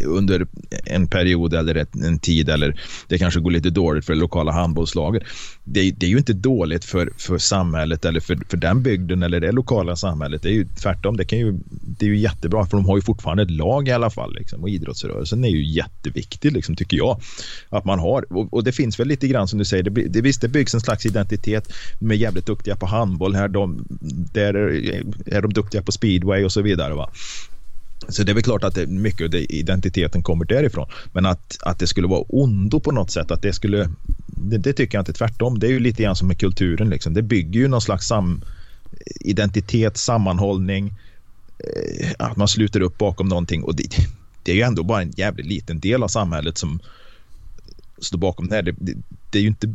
under en period eller ett, en tid eller det kanske går lite dåligt för det lokala handbollslaget. Det, det är ju inte dåligt för, för samhället eller för, för den bygden eller det lokala samhället. Det är ju tvärtom. Det, kan ju, det är ju jättebra för de har ju fortfarande ett lag i alla fall. Liksom, och idrottsrörelsen är ju jätteviktig liksom, tycker jag. Att man har, och, och det finns väl lite grann som du säger, det, det, visst det byggs en slags identitet med jävligt duktiga på handboll här. De, där är de duktiga på speedway och så vidare. Va? Så det är väl klart att det, mycket av identiteten kommer därifrån. Men att, att det skulle vara ondo på något sätt, att det skulle... Det, det, tycker jag inte tvärtom. Det är ju lite grann som med kulturen. Liksom. Det bygger ju någon slags sam, identitet, sammanhållning, eh, att man sluter upp bakom någonting. Och det, det är ju ändå bara en jävligt liten del av samhället som står bakom det här. Det, det, det är ju inte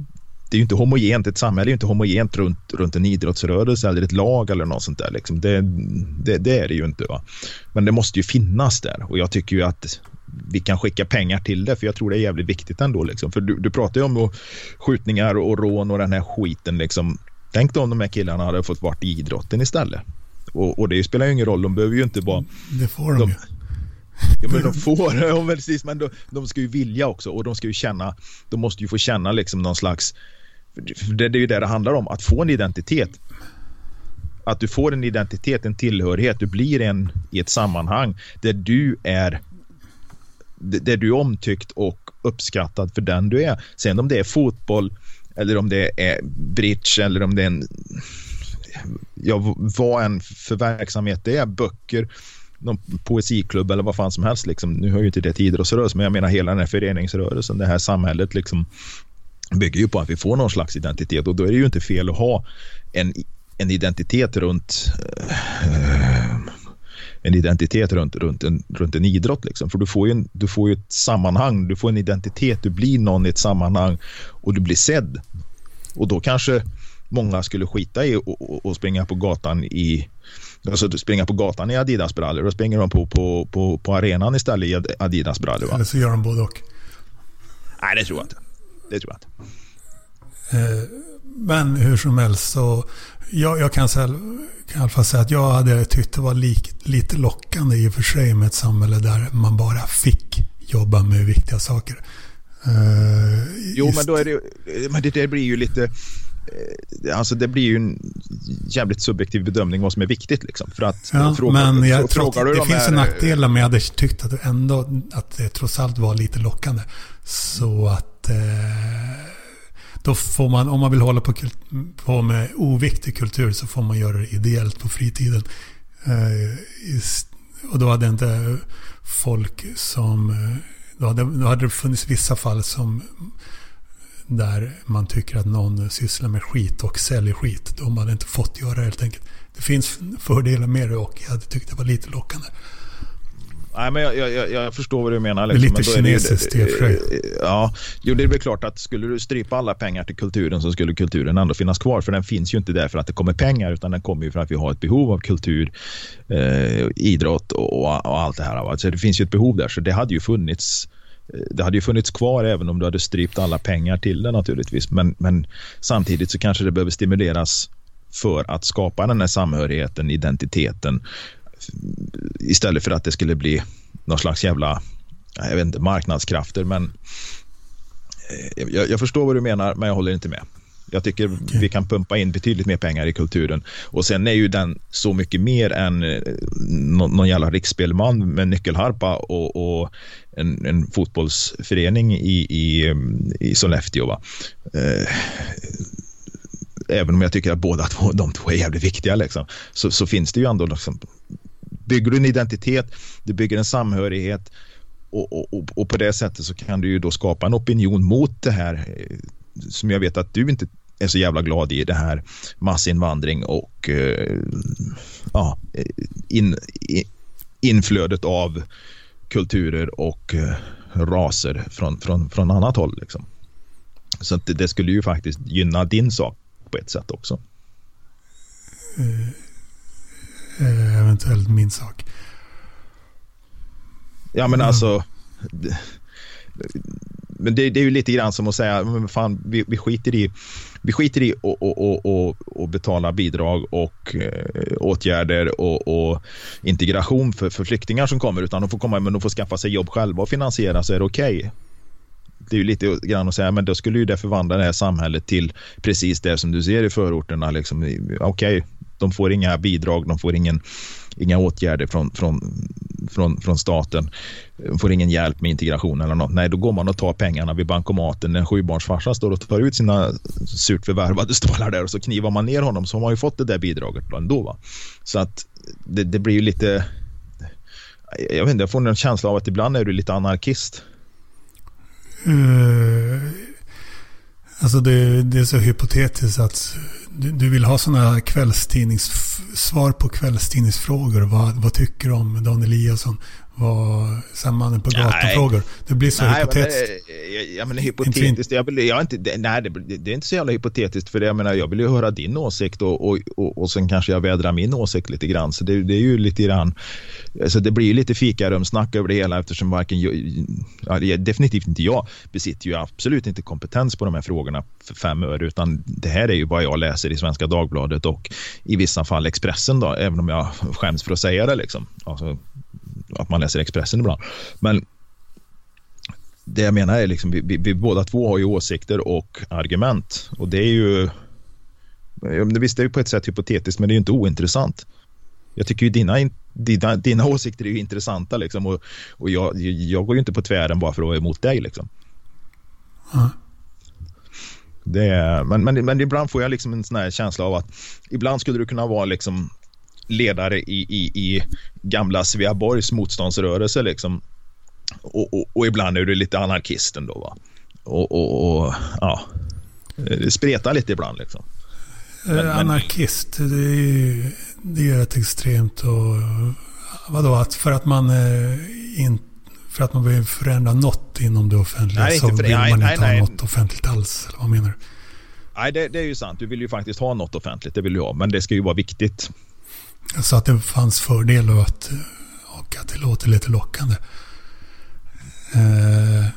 det är ju inte homogent, ett samhälle är ju inte homogent runt, runt en idrottsrörelse eller ett lag eller något sånt där. Liksom. Det, det, det, är det ju inte. Va? Men det måste ju finnas där och jag tycker ju att vi kan skicka pengar till det för jag tror det är jävligt viktigt ändå. Liksom. För du, du pratar ju om skjutningar och rån och den här skiten. Liksom. Tänk då om de här killarna hade fått vara i idrotten istället. Och, och, det spelar ju ingen roll, de behöver ju inte vara... Det får de, de ju. [laughs] Ja, men de får, [laughs] ja, precis, men de, de ska ju vilja också och de ska ju känna, de måste ju få känna liksom någon slags det, det är ju det det handlar om, att få en identitet. Att du får en identitet, en tillhörighet, du blir en i ett sammanhang där du är där du är omtyckt och uppskattad för den du är. Sen om det är fotboll eller om det är bridge eller om det är en ja, vad än för verksamhet det är, böcker, någon poesiklubb eller vad fan som helst. Liksom. Nu hör ju inte det till idrottsrörelsen, men jag menar hela den här föreningsrörelsen, det här samhället liksom bygger ju på att vi får någon slags identitet och då är det ju inte fel att ha en, en identitet runt uh, en identitet runt, runt, en, runt en idrott. Liksom. För du får, ju en, du får ju ett sammanhang, du får en identitet, du blir någon i ett sammanhang och du blir sedd. Och då kanske många skulle skita i och, springa på gatan i alltså springa på gatan i Adidas-brallor. Då springer de på, på, på, på arenan istället i Adidas-brallor. Eller så gör de både och. Nej, det tror jag inte. Det tror jag inte. Eh, men hur som helst så, jag, jag kan, säga, kan i alla fall säga att jag hade tyckt det var lik, lite lockande i och för sig med ett samhälle där man bara fick jobba med viktiga saker. Uh, jo, men då är det, men det där blir ju lite, eh, alltså det blir ju en jävligt subjektiv bedömning vad som är viktigt liksom. För att ja, fråga, men jag tror att det finns en nackdel men jag hade tyckt att, ändå, att det trots allt var lite lockande. Så att eh, då får man, om man vill hålla på, på med oviktig kultur så får man göra det ideellt på fritiden. Eh, och då hade inte folk som... Eh, då hade, då hade det funnits vissa fall som där man tycker att någon sysslar med skit och säljer skit. De hade inte fått göra det helt enkelt. Det finns fördelar med det och jag hade tyckt det var lite lockande. Nej, men jag, jag, jag förstår vad du menar. Liksom. Lite kinesiskt i och för sig. Ja, jo, det är väl klart att skulle du strypa alla pengar till kulturen så skulle kulturen ändå finnas kvar. För den finns ju inte där för att det kommer pengar utan den kommer ju för att vi har ett behov av kultur, eh, idrott och, och, allt det här. Va? Så det finns ju ett behov där så det hade ju funnits eh, det hade ju funnits kvar även om du hade strypt alla pengar till det naturligtvis. Men, men samtidigt så kanske det behöver stimuleras för att skapa den här samhörigheten, identiteten istället för att det skulle bli någon slags jävla, jag vet inte, marknadskrafter. Men eh, jag, jag förstår vad du menar, men jag håller inte med. Jag tycker okay. vi kan pumpa in betydligt mer pengar i kulturen. Och sen är ju den så mycket mer än eh, någon, någon jävla riksspelman med nyckelharpa och, och en, en, fotbollsförening i, i, i Sollefteå. Va? Eh, även om jag tycker att båda två, de två är jävligt viktiga, liksom, så, så finns det ju ändå liksom, bygger du en identitet, du bygger en samhörighet och, och, och, på det sättet så kan du ju då skapa en opinion mot det här eh, som jag vet att du inte är så jävla glad i det här massinvandring och eh, ja, eh, in, in, inflödet av kulturer och eh, raser från, från, från annat håll. Liksom. Så det, det, skulle ju faktiskt gynna din sak på ett sätt också. Eh, Mm eh, eventuellt min sak. Ja men alltså men det, det, är ju lite grann som att säga, men fan, vi, vi skiter i vi skiter i att och, och, och, och betala bidrag och eh, åtgärder och, och, integration för, för flyktingar som kommer utan de får komma men de får skaffa sig jobb själva och finansiera så är det okej. Okay. Det är ju lite grann att säga, men då skulle ju det förvandla det här samhället till precis det som du ser i förorterna. Liksom, Okej, okay, de får inga bidrag, de får ingen, inga åtgärder från, från, från, från staten. De får ingen hjälp med integration eller något. Nej, då går man och tar pengarna vid bankomaten. En sjubarnsfarsa står och tar ut sina surt förvärvade stålar där och så knivar man ner honom så har man ju fått det där bidraget ändå. Va? Så att det, det blir ju lite... Jag vet inte, jag får en känsla av att ibland är du lite anarkist. Uh, alltså det, det, är så hypotetiskt att du, du vill ha sådana kvällstidnings, svar på kvällstidningsfrågor. Vad, vad tycker du om Dan Eliasson? Vad, mannen på gatan-frågor. Det blir så nej, hypotetiskt. Men, ja, men hypotetiskt. Jag vill, jag inte, nej, det, det, är inte så jävla hypotetiskt. För det, jag, menar, jag vill ju höra din åsikt och, och, och, och sen kanske jag vädrar min åsikt lite grann. Så det, det är ju lite grann, alltså det blir ju lite fikarumsnack över det hela eftersom varken jag, ja, definitivt inte jag besitter ju absolut inte kompetens på de här frågorna för fem öre utan det här är ju vad jag läser i Svenska Dagbladet och i vissa fall Expressen då, även om jag skäms för att säga det liksom. Alltså, att man läser Expressen ibland. Men det jag menar är liksom vi, vi, vi båda två har ju åsikter och argument och det är ju Visst, det är på ett sätt hypotetiskt, men det är ju inte ointressant. Jag tycker ju dina, dina, dina åsikter är ju intressanta liksom och, och jag, jag går ju inte på tvären bara för att vara emot dig liksom. Mm. Det, men, men, men ibland får jag liksom en sån här känsla av att ibland skulle du kunna vara liksom ledare i, i, i gamla Sveaborgs motståndsrörelse liksom. Och, och, och, ibland är du lite anarkist ändå. Va? Och, och, ja, det spretar lite ibland liksom. Eh, men, anarkist, det är ju det är rätt extremt. Och, vadå, att för att man eh, inte för att man vill förändra något inom det offentliga nej, så vill nej, man inte nej, ha något offentligt alls? Eller vad menar du? Nej, det, det, är ju sant. Du vill ju faktiskt ha något offentligt. Det vill du ha. Men det ska ju vara viktigt. Sa att det fanns fördelar och att, och att det låter lite lockande. Eh,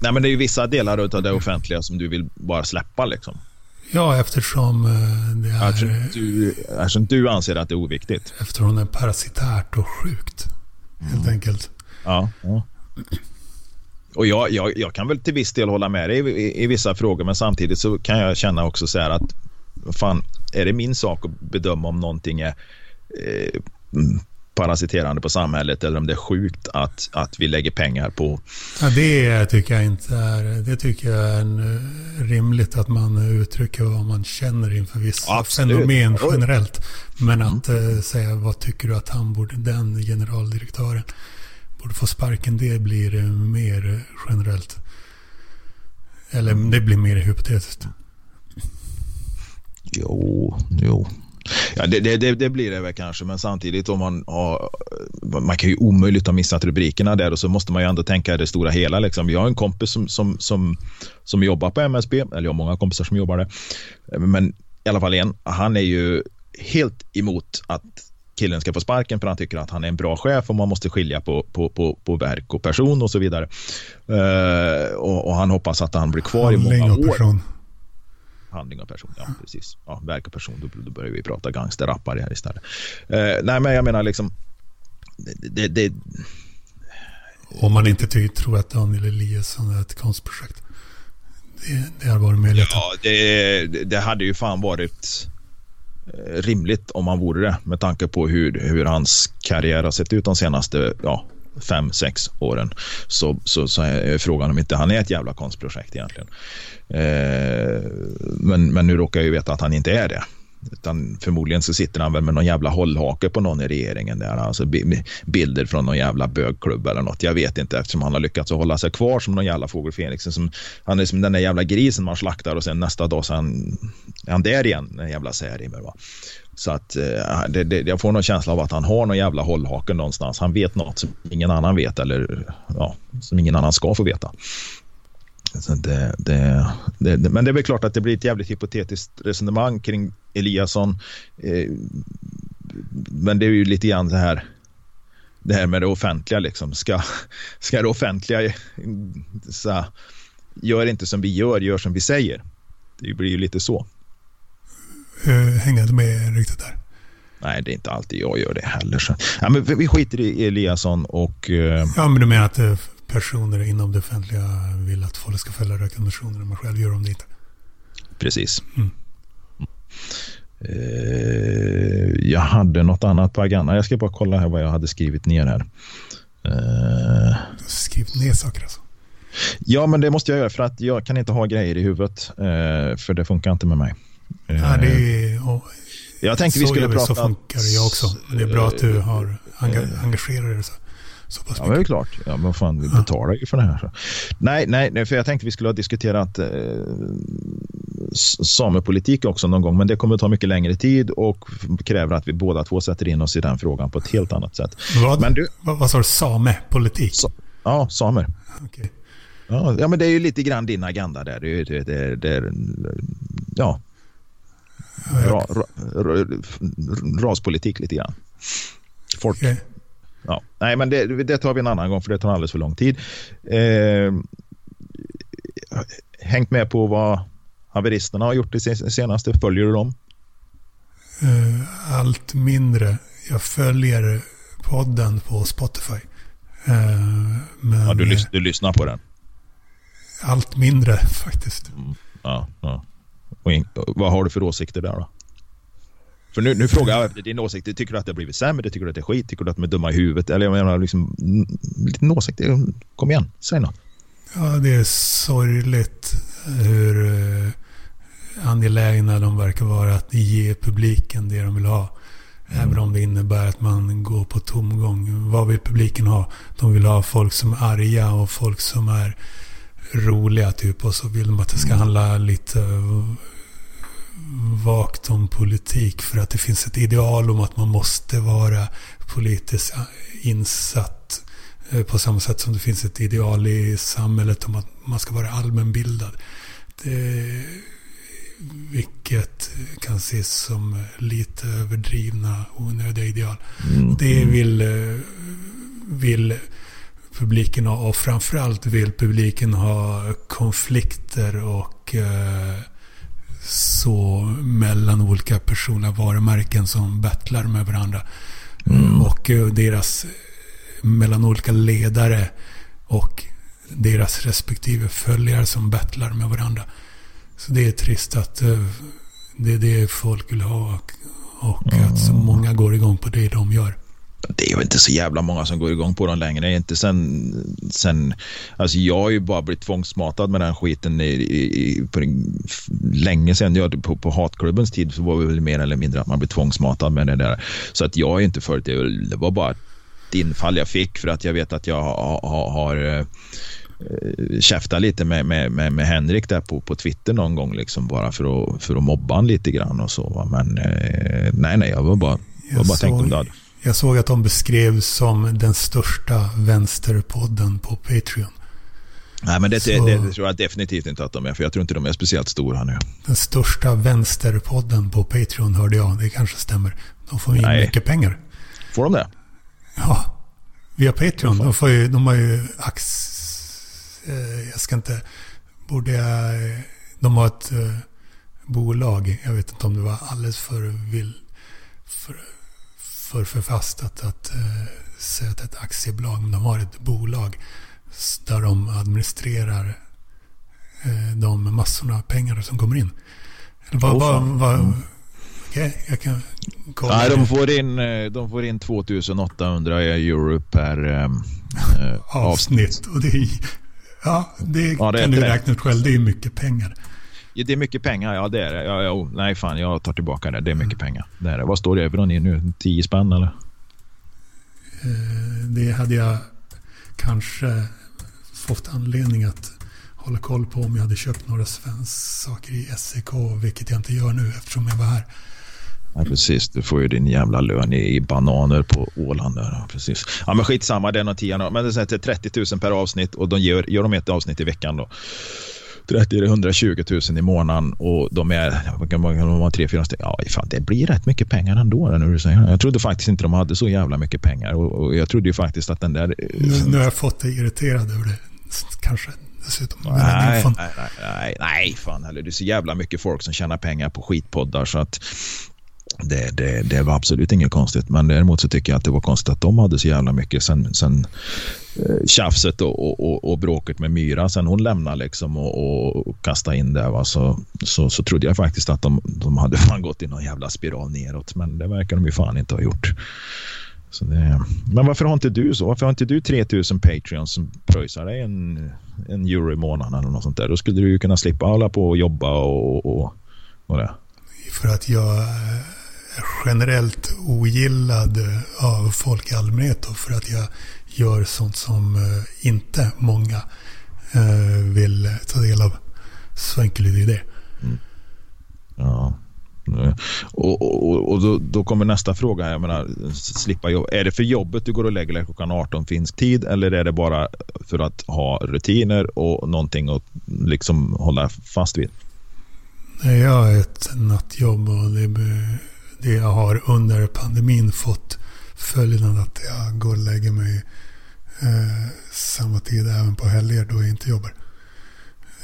Nej, men det är ju vissa delar av det offentliga som du vill bara släppa liksom. Ja, eftersom eh, det är... Eftersom du, eftersom du anser att det är oviktigt. Eftersom det är parasitärt och sjukt. Helt mm. enkelt. Ja. ja. Och jag, jag, jag, kan väl till viss del hålla med dig i, i, i, vissa frågor, men samtidigt så kan jag känna också så här att fan, är det min sak att bedöma om någonting är eh, parasiterande på samhället eller om det är sjukt att, att vi lägger pengar på... Ja, det tycker jag inte är... Det tycker jag är en, eh, rimligt att man uttrycker vad man känner inför vissa Absolut. fenomen generellt. Men att mm. säga vad tycker du att han borde, den generaldirektören borde få sparken, det blir mer generellt. Eller det blir mer hypotetiskt. Jo, jo. Ja, det, det, det, blir det väl kanske, men samtidigt om man har... Man kan ju omöjligt ha missat rubrikerna där och så måste man ju ändå tänka det stora hela. Liksom. Jag har en kompis som, som, som, som jobbar på MSB, eller jag har många kompisar som jobbar där. Men i alla fall en, han är ju helt emot att killen ska få sparken för han tycker att han är en bra chef och man måste skilja på, på, på, på verk och person och så vidare. Uh, och, och, han hoppas att han blir kvar i många år handling och person. Ja, precis. Ja, verk och person, då, då börjar vi prata gangsterrappare här istället. Eh, nej, men jag menar liksom... Det, det, Om man inte tror att Daniel Eliasson är ett konstprojekt. Det, det har varit möjligt. Ja, det, det hade ju fan varit eh, rimligt om han vore det med tanke på hur, hur hans karriär har sett ut de senaste ja, fem, sex åren så, så, så är frågan om inte han är ett jävla konstprojekt egentligen. Eh, men, men nu råkar jag ju veta att han inte är det. Utan förmodligen så sitter han väl med någon jävla hållhake på någon i regeringen där. Alltså bilder från någon jävla bögklubb eller något. Jag vet inte eftersom han har lyckats att hålla sig kvar som någon jävla fågel Fenix. Som, han är som den där jävla grisen man slaktar och sen nästa dag så är han, är han där igen, den jävla Särimner. Va? Så att eh, det, det, jag får någon känsla av att han har någon jävla hållhake någonstans. Han vet något som ingen annan vet eller ja, som ingen annan ska få veta. Det, det, det, men det är väl klart att det blir ett jävligt hypotetiskt resonemang kring Eliasson. Eh, men det är ju lite grann det här. det här med det offentliga. Liksom. Ska, ska det offentliga så, gör inte som vi gör, gör som vi säger. Det blir ju lite så. Hänger inte med riktigt där. Nej, det är inte alltid jag gör det heller. Så. Ja, men vi skiter i Eliasson och... Uh... Ja, men du menar att uh, personer inom det offentliga vill att folk ska följa rekommendationer, men själv gör de det inte? Precis. Mm. Uh, jag hade något annat på agendan. Jag ska bara kolla här vad jag hade skrivit ner här. Du har skrivit ner saker alltså? Ja, men det måste jag göra för att jag kan inte ha grejer i huvudet. För det funkar inte med mig. Ja, det är, jag tänkte vi skulle prata... Så funkar det jag också. Det är bra att du har engagerat dig så, så pass mycket. Ja, det är klart. Ja, men fan, vi betalar ju för det här. Så. Nej, nej, nej, för jag tänkte vi skulle ha diskuterat eh, samepolitik också någon gång, men det kommer att ta mycket längre tid och kräver att vi båda två sätter in oss i den frågan på ett helt annat sätt. Vad, men du, vad, vad sa du? Samepolitik? Sa, ja, samer. Okay. Ja, ja, men det är ju lite grann din agenda där. Det, det, det, det, ja, ra, ra, ra, raspolitik lite grann. Folk. Okay. Ja. Nej, men det, det, tar vi en annan gång för det tar alldeles för lång tid. Eh, hängt med på vad haveristerna har gjort det senaste? Följer du dem? Uh, allt mindre. Jag följer podden på Spotify. Uh, men, ja, du, lys du lyssnar på den? Allt mindre [laughs] faktiskt. Mm. Ja, ja. Och vad har du för åsikter där då? För nu, nu frågar jag efter din åsikt. Tycker du att det har blivit sämre? Tycker du att det är skit? Tycker du att de är dumma i huvudet? Eller jag menar, liksom, liten åsikt. Kom igen, säg något. Ja, det är sorgligt hur uh, angelägna de verkar vara att ge publiken det de vill ha. Mm. Även om det innebär att man går på tomgång. Vad vill publiken ha? De vill ha folk som är arga och folk som är roliga typ. Och så vill de att det ska mm. handla lite vagt om politik för att det finns ett ideal om att man måste vara politiskt insatt eh, på samma sätt som det finns ett ideal i samhället om att man ska vara allmänbildad. Det, vilket kan ses som lite överdrivna, onödiga ideal. Mm. Det vill, eh, vill publiken ha och framförallt vill publiken ha konflikter och eh, så mellan olika personliga varumärken som battlar med varandra. Mm. Och eh, deras mellan olika ledare och deras respektive följare som battlar med varandra. Så det är trist att eh, det är det folk vill ha och mm. att så många går igång på det de gör det är ju inte så jävla många som går igång på dem längre. Inte sen, sen, alltså jag har ju bara blivit tvångsmatad med den skiten i, i, på länge sedan. Jag, på, på hatklubbens tid så var det väl mer eller mindre att man blev tvångsmatad med det där. Så att jag har inte följt det. Det var bara ett infall jag fick för att jag vet att jag har, har, har äh, käfta lite med, med, med, med, Henrik där på, på Twitter någon gång liksom bara för att, för att mobba han lite grann och så. Men eh, nej, nej, jag var bara, jag var bara tänkt om det jag såg att de beskrevs som den största vänsterpodden på Patreon. Nej, men det, det, det, tror jag definitivt inte att de är, för jag tror inte de är speciellt stora nu. Den största vänsterpodden på Patreon hörde jag, det kanske stämmer. De får ju mycket pengar. Får de det? Ja, via Patreon. De, får ju, de har ju ax... Eh, jag ska inte... Borde jag... De har ett eh, bolag. Jag vet inte om det var alldeles för vill... För, för förfastat att eh, säga att ett aktiebolag, men de har ett bolag där de administrerar eh, de massorna pengar som kommer in. Vad, oh, vad, mm. okay, jag kan kolla. Nej, de får in, eh, de får in 2800 euro per eh, avsnitt. avsnitt. Och det, är, ja, det, ja, det kan du räkna ut själv. Det är mycket pengar. Ja, det är mycket pengar, ja det är det. Ja, ja, nej fan, jag tar tillbaka det. Det är mycket pengar. Det är det. Vad står euron i nu? 10 spänn eller? Eh, det hade jag kanske fått anledning att hålla koll på om jag hade köpt några svenska saker i SEK, vilket jag inte gör nu eftersom jag var här. Ja, precis. Du får ju din jävla lön i, bananer på Åland. Där. Precis. Ja, men skitsamma, det är någon tia. Men det är 30 000 per avsnitt och de gör, gör de ett avsnitt i veckan då 30 eller 120 000 i månaden och de är, de har tre, fyra stycken. Ja, fan, det blir rätt mycket pengar ändå. När du säger. Jag trodde faktiskt inte de hade så jävla mycket pengar och, och jag trodde ju faktiskt att den där... Nu, nu har jag fått dig irriterad över det. Kanske dessutom. Nej, nej, nej, nej, fan heller. Det är så jävla mycket folk som tjänar pengar på skitpoddar så att det, det, det var absolut inget konstigt. Men däremot så tycker jag att det var konstigt att de hade så jävla mycket sen, sen eh, tjafset och, och, och, bråket med Myra. Sen hon lämnade liksom och, och kastade in det va, så, så, så trodde jag faktiskt att de, de hade fan gått i någon jävla spiral neråt. Men det verkar de ju fan inte ha gjort. Så det, men varför har inte du så? Varför har inte du 3000 Patreons som pröjsar dig en, en euro i månaden eller något sånt där? Då skulle du ju kunna slippa hålla på och jobba och, och, och det. För att jag generellt ogillad av folk i allmänhet för att jag gör sånt som eh, inte många eh, vill ta del av. Så enkelt är det. Mm. Ja. Och, och, och då, då, kommer nästa fråga. Jag menar, slippa jobb. Är det för jobbet du går och lägger dig klockan 18 finsk tid eller är det bara för att ha rutiner och någonting att liksom hålla fast vid? Jag har ett nattjobb och det det jag har under pandemin fått följden att jag går och lägger mig eh, samma tid även på helger då jag inte jobbar.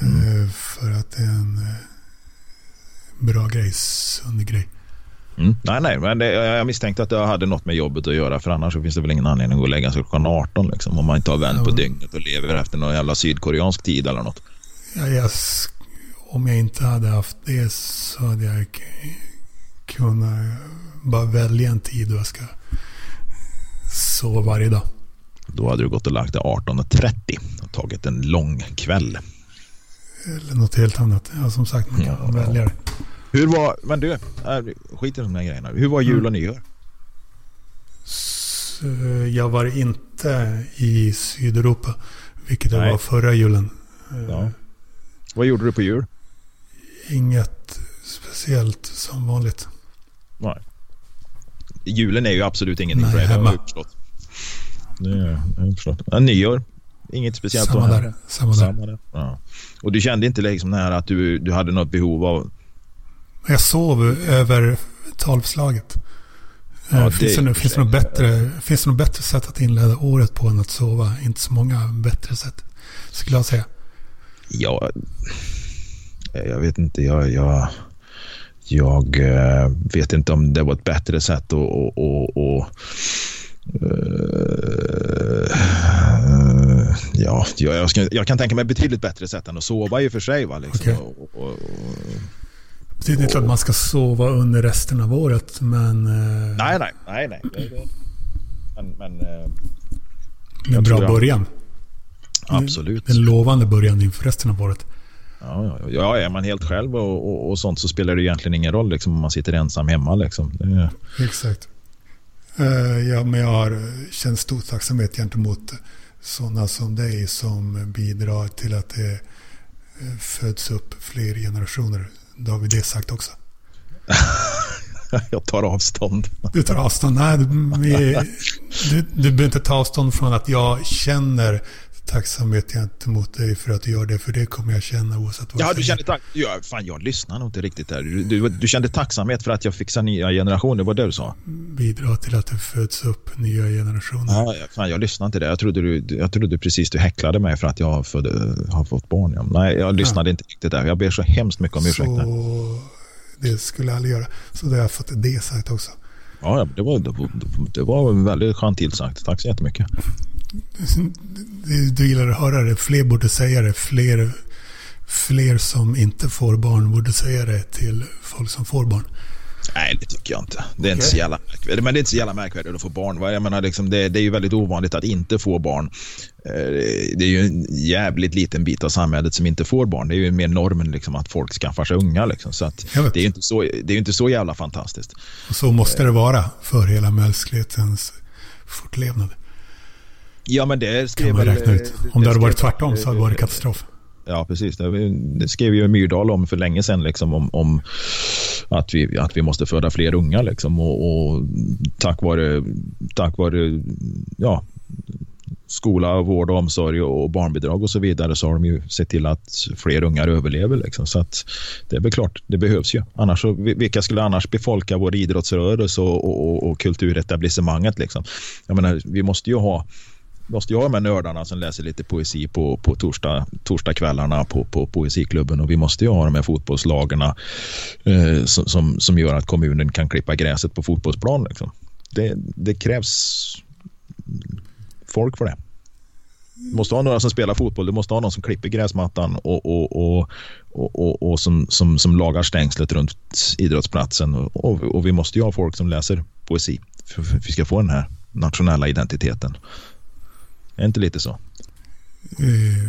Mm. Eh, för att det är en eh, bra grej, sund grej. Mm. Nej, nej, men det, jag misstänkte att det hade något med jobbet att göra för annars finns det väl ingen anledning att gå och lägga sig klockan 18 liksom, om man inte har vänt ja. på dygnet och lever efter någon jävla sydkoreansk tid eller något. Ja, jag, om jag inte hade haft det så hade jag kunna bara välja en tid då jag ska sova varje dag. Då hade du gått och lagt dig 18.30 och tagit en lång kväll. Eller något helt annat. Ja, som sagt, man kan ja. välja det. Hur var, men du, skit i de här grejerna. Hur var jul och mm. nyår? Så, jag var inte i Sydeuropa, vilket jag var förra julen. Ja. Vad gjorde du på jul? Inget speciellt som vanligt. Nej. Julen är ju absolut ingenting Nej, för dig. Det har jag förstått. Det har jag förstått. Ja, nyår. Inget speciellt Samma där. Samma, Samma där. Ja. Och du kände inte liksom när att du, du hade något behov av... Jag sov över tolvslaget. Ja, eh, finns, det, det, finns, det något bättre, finns det något bättre sätt att inleda året på än att sova? Inte så många bättre sätt, skulle jag säga. Ja, jag vet inte. Jag, jag, jag eh, vet inte om det var ett bättre sätt att och, och, och Uh, ja, jag, ska, jag, kan tänka mig betydligt bättre sätt än att sova i och för sig. Va, liksom. okay. och, och, och, Betyder inte att man ska sova under resten av året, men... Uh, nej, nej, nej. nej. Men... men en bra början. Absolut. En lovande början inför resten av året. Ja, ja, ja, är man helt själv och, och, och, sånt så spelar det egentligen ingen roll liksom, om man sitter ensam hemma. Liksom. Det... Exakt. Uh, ja, men jag har känt stor tacksamhet gentemot sådana som dig som bidrar till att det eh, föds upp fler generationer. Då har vi det sagt också. [laughs] jag tar avstånd. Du tar avstånd? Nej, du, [laughs] du, du behöver inte ta avstånd från att jag känner tacksamhet gentemot dig för att du gör det. För det kommer jag känna oavsett vad Ja, du kände tack... Ja, fan, jag lyssnar nog inte riktigt där. Du, du, du, kände tacksamhet för att jag fixar nya generationer, det var det du sa? Bidra till att det föds upp nya generationer. Ja, fan, jag lyssnade inte det. Jag trodde, du, jag trodde precis du häcklade mig för att jag föd, har fått barn. Ja. Nej, jag lyssnade ja. inte riktigt där. Jag ber så hemskt mycket om ursäkt. Så... Det skulle jag aldrig göra. Så då har jag fått det sagt också. Ja, det var, det var, det var väldigt skönt tillsagt. Tack så jättemycket du gillar att höra det. Fler borde säga det. Fler, fler som inte får barn borde säga det till folk som får barn. Nej, det tycker jag inte. Det är, okay. inte, så jävla märkvärdigt. Men det är inte så jävla märkvärdigt att få barn. Jag menar, liksom, det, det, är ju väldigt ovanligt att inte få barn. Eh, det är ju en jävligt liten bit av samhället som inte får barn. Det är ju mer normen liksom, att folk skaffar sig unga. Liksom. Så det, är ju inte så, det är inte så jävla fantastiskt. Och så måste det vara för hela mänsklighetens fortlevnad. Ja, men det skrev kan man räkna ut. Om det, det hade varit tvärtom så hade det varit katastrof. Ja, precis. Det skrev ju Myrdal om för länge sedan liksom, om, om att, vi, att vi måste föda fler unga. Liksom, och, och tack, vare, tack vare ja, skola, vård och omsorg och barnbidrag och så vidare så har de ju sett till att fler ungar överlever. Liksom. Så att det är väl klart, det behövs ju. Annars så, vilka skulle annars befolka vår idrottsrörelse och, och, och kulturetablissemanget? Liksom? Jag menar, vi måste ju ha måste jag ha de här nördarna som läser lite poesi på, på torsdag, torsdagskvällarna på, på poesiklubben och vi måste ju ha de här fotbollslagarna eh, som, som gör att kommunen kan klippa gräset på fotbollsplan. Liksom. Det, det krävs folk för det. Du måste ha några som spelar fotboll, du måste ha någon som klipper gräsmattan och, och, och, och, och, och som, som, som lagar stängslet runt idrottsplatsen. Och, och, vi måste ju ha folk som läser poesi för att vi ska få den här nationella identiteten. Är inte lite så? Uh,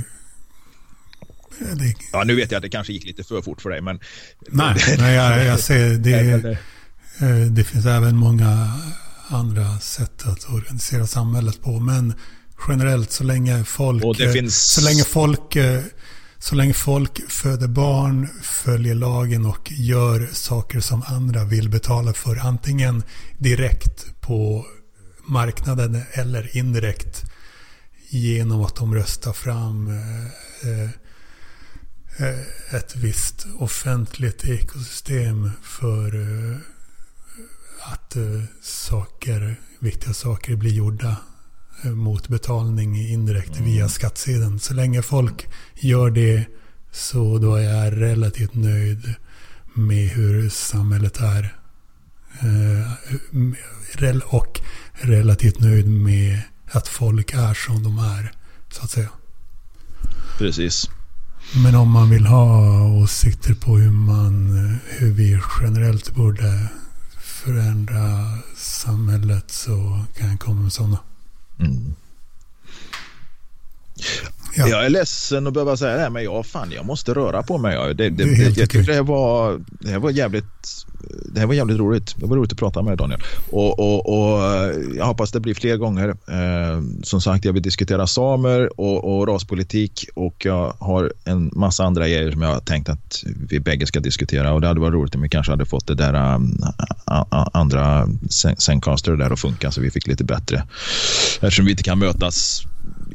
det... Ja, nu vet jag att det kanske gick lite för fort för dig, men... Nej, nej jag, jag ser det. Eh, det finns även många andra sätt att organisera samhället på. Men generellt så länge folk... Finns... Så länge folk... Eh, så länge folk föder barn, följer lagen och gör saker som andra vill betala för. Antingen direkt på marknaden eller indirekt genom att de röstar fram eh, eh, ett visst offentligt ekosystem för att eh, saker, viktiga saker blir gjorda mot betalning indirekt mm. via skattsedeln. Så länge folk gör det så då är jag relativt nöjd med hur samhället är. Och relativt nöjd med att folk är som de är, så att säga. Precis. Men om man vill ha åsikter på hur, man, hur vi generellt borde förändra samhället så kan jag komma med sådana. Mm. Ja. Jag är ledsen att behöva säga det här, men jag, fan, jag måste röra på mig. Det, det, det, jag tycker det var, det här var jävligt det här var jävligt roligt. Det var roligt att prata med dig Daniel. Och, och, och jag hoppas det blir fler gånger. Eh, som sagt, jag vill diskutera samer och, och, raspolitik och jag har en massa andra grejer som jag har tänkt att vi bägge ska diskutera. Och det hade varit roligt om vi kanske hade fått det där um, andra Zencaster där att funka så vi fick lite bättre. Eftersom vi inte kan mötas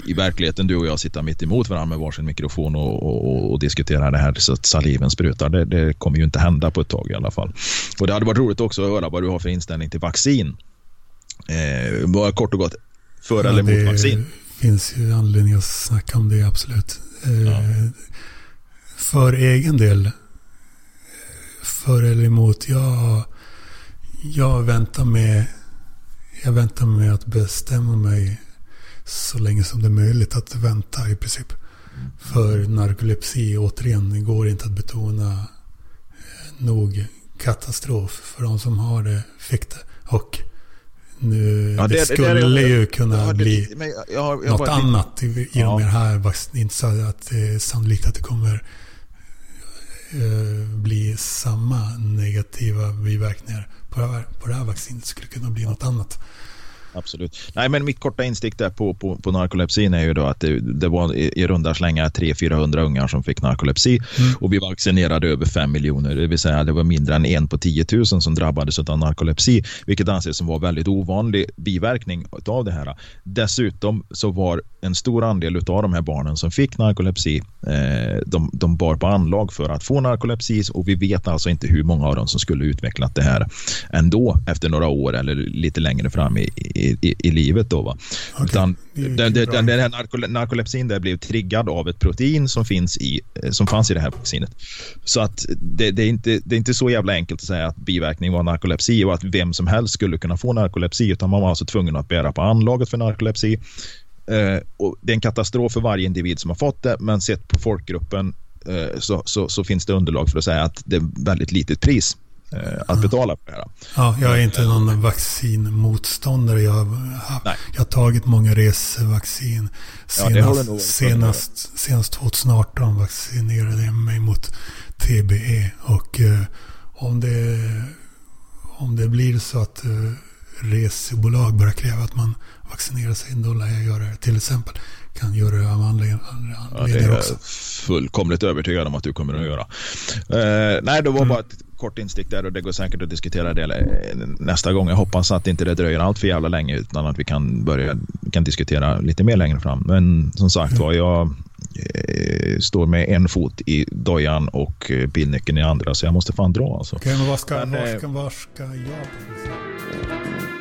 i verkligheten du och jag sitta mitt emot varandra med varsin mikrofon och, och, och diskutera det här så att saliven sprutar. Det, det, kommer ju inte hända på ett tag i alla fall. Och Det hade varit roligt också att höra vad du har för inställning till vaccin. Eh, bara kort och gott, för ja, eller mot vaccin? Det finns ju anledning att snacka om det, absolut. Eh, ja. För egen del, för eller emot, jag, jag väntar med jag väntar med att bestämma mig så länge som det är möjligt att vänta i princip. För narkolepsi, återigen, går inte att betona eh, nog katastrof för de som har det, fick det. Och nu, ja, det, det, skulle det, det, ju kunna ja, bli jag har, jag något annat i, ja. de här så att det är sannolikt att det kommer uh, bli samma negativa biverkningar på det här, på det här vaccinet. Skulle kunna bli något annat absolut. Nej, men mitt korta instick där på, på, på narkolepsin är ju då att det, det var i, runda slängar 300-400 ungar som fick narkolepsi mm. och vi vaccinerade över 5 miljoner. Det vill säga det var mindre än en på 10 000 som drabbades av narkolepsi, vilket anses som var väldigt ovanlig biverkning av det här. Dessutom så var en stor andel av de här barnen som fick narkolepsi, eh, de, de bar på anlag för att få narkolepsi och vi vet alltså inte hur många av dem som skulle utvecklat det här ändå efter några år eller lite längre fram i, i, i, livet. Då, va? Okay. Utan, den, den, den här narkolepsin där blev triggad av ett protein som, finns i, eh, som fanns i det här vaccinet. Så att det, det, är inte, det är inte så jävla enkelt att säga att biverkning var narkolepsi och att vem som helst skulle kunna få narkolepsi utan man var alltså tvungen att bära på anlaget för narkolepsi. Eh, och det är en katastrof för varje individ som har fått det men sett på folkgruppen eh, så, så, så, finns det underlag för att säga att det är väldigt litet pris att betala för det här. Ja, jag är inte någon vaccinmotståndare. Jag har, jag har tagit många resvaccin. Senast, ja, senast, senast 2018 vaccinerade jag mig mot TBE. Och eh, om, det, om det blir så att eh, resebolag börjar kräva att man vaccinerar sig, då lär jag göra det. Till exempel kan göra det av andra anledningar ja, det är också. fullkomligt övertygad om att du kommer att göra. Eh, nej, det var mm. bara ett kort instick där och det går säkert att diskutera det eh, nästa gång. Jag hoppas att inte det dröjer allt för jävla länge utan att vi kan börja kan diskutera lite mer längre fram. Men som sagt var, jag eh, står med en fot i dojan och eh, bilnyckeln i andra så jag måste fan dra alltså. Okej, men vad ska, men, var ska, var ska jag?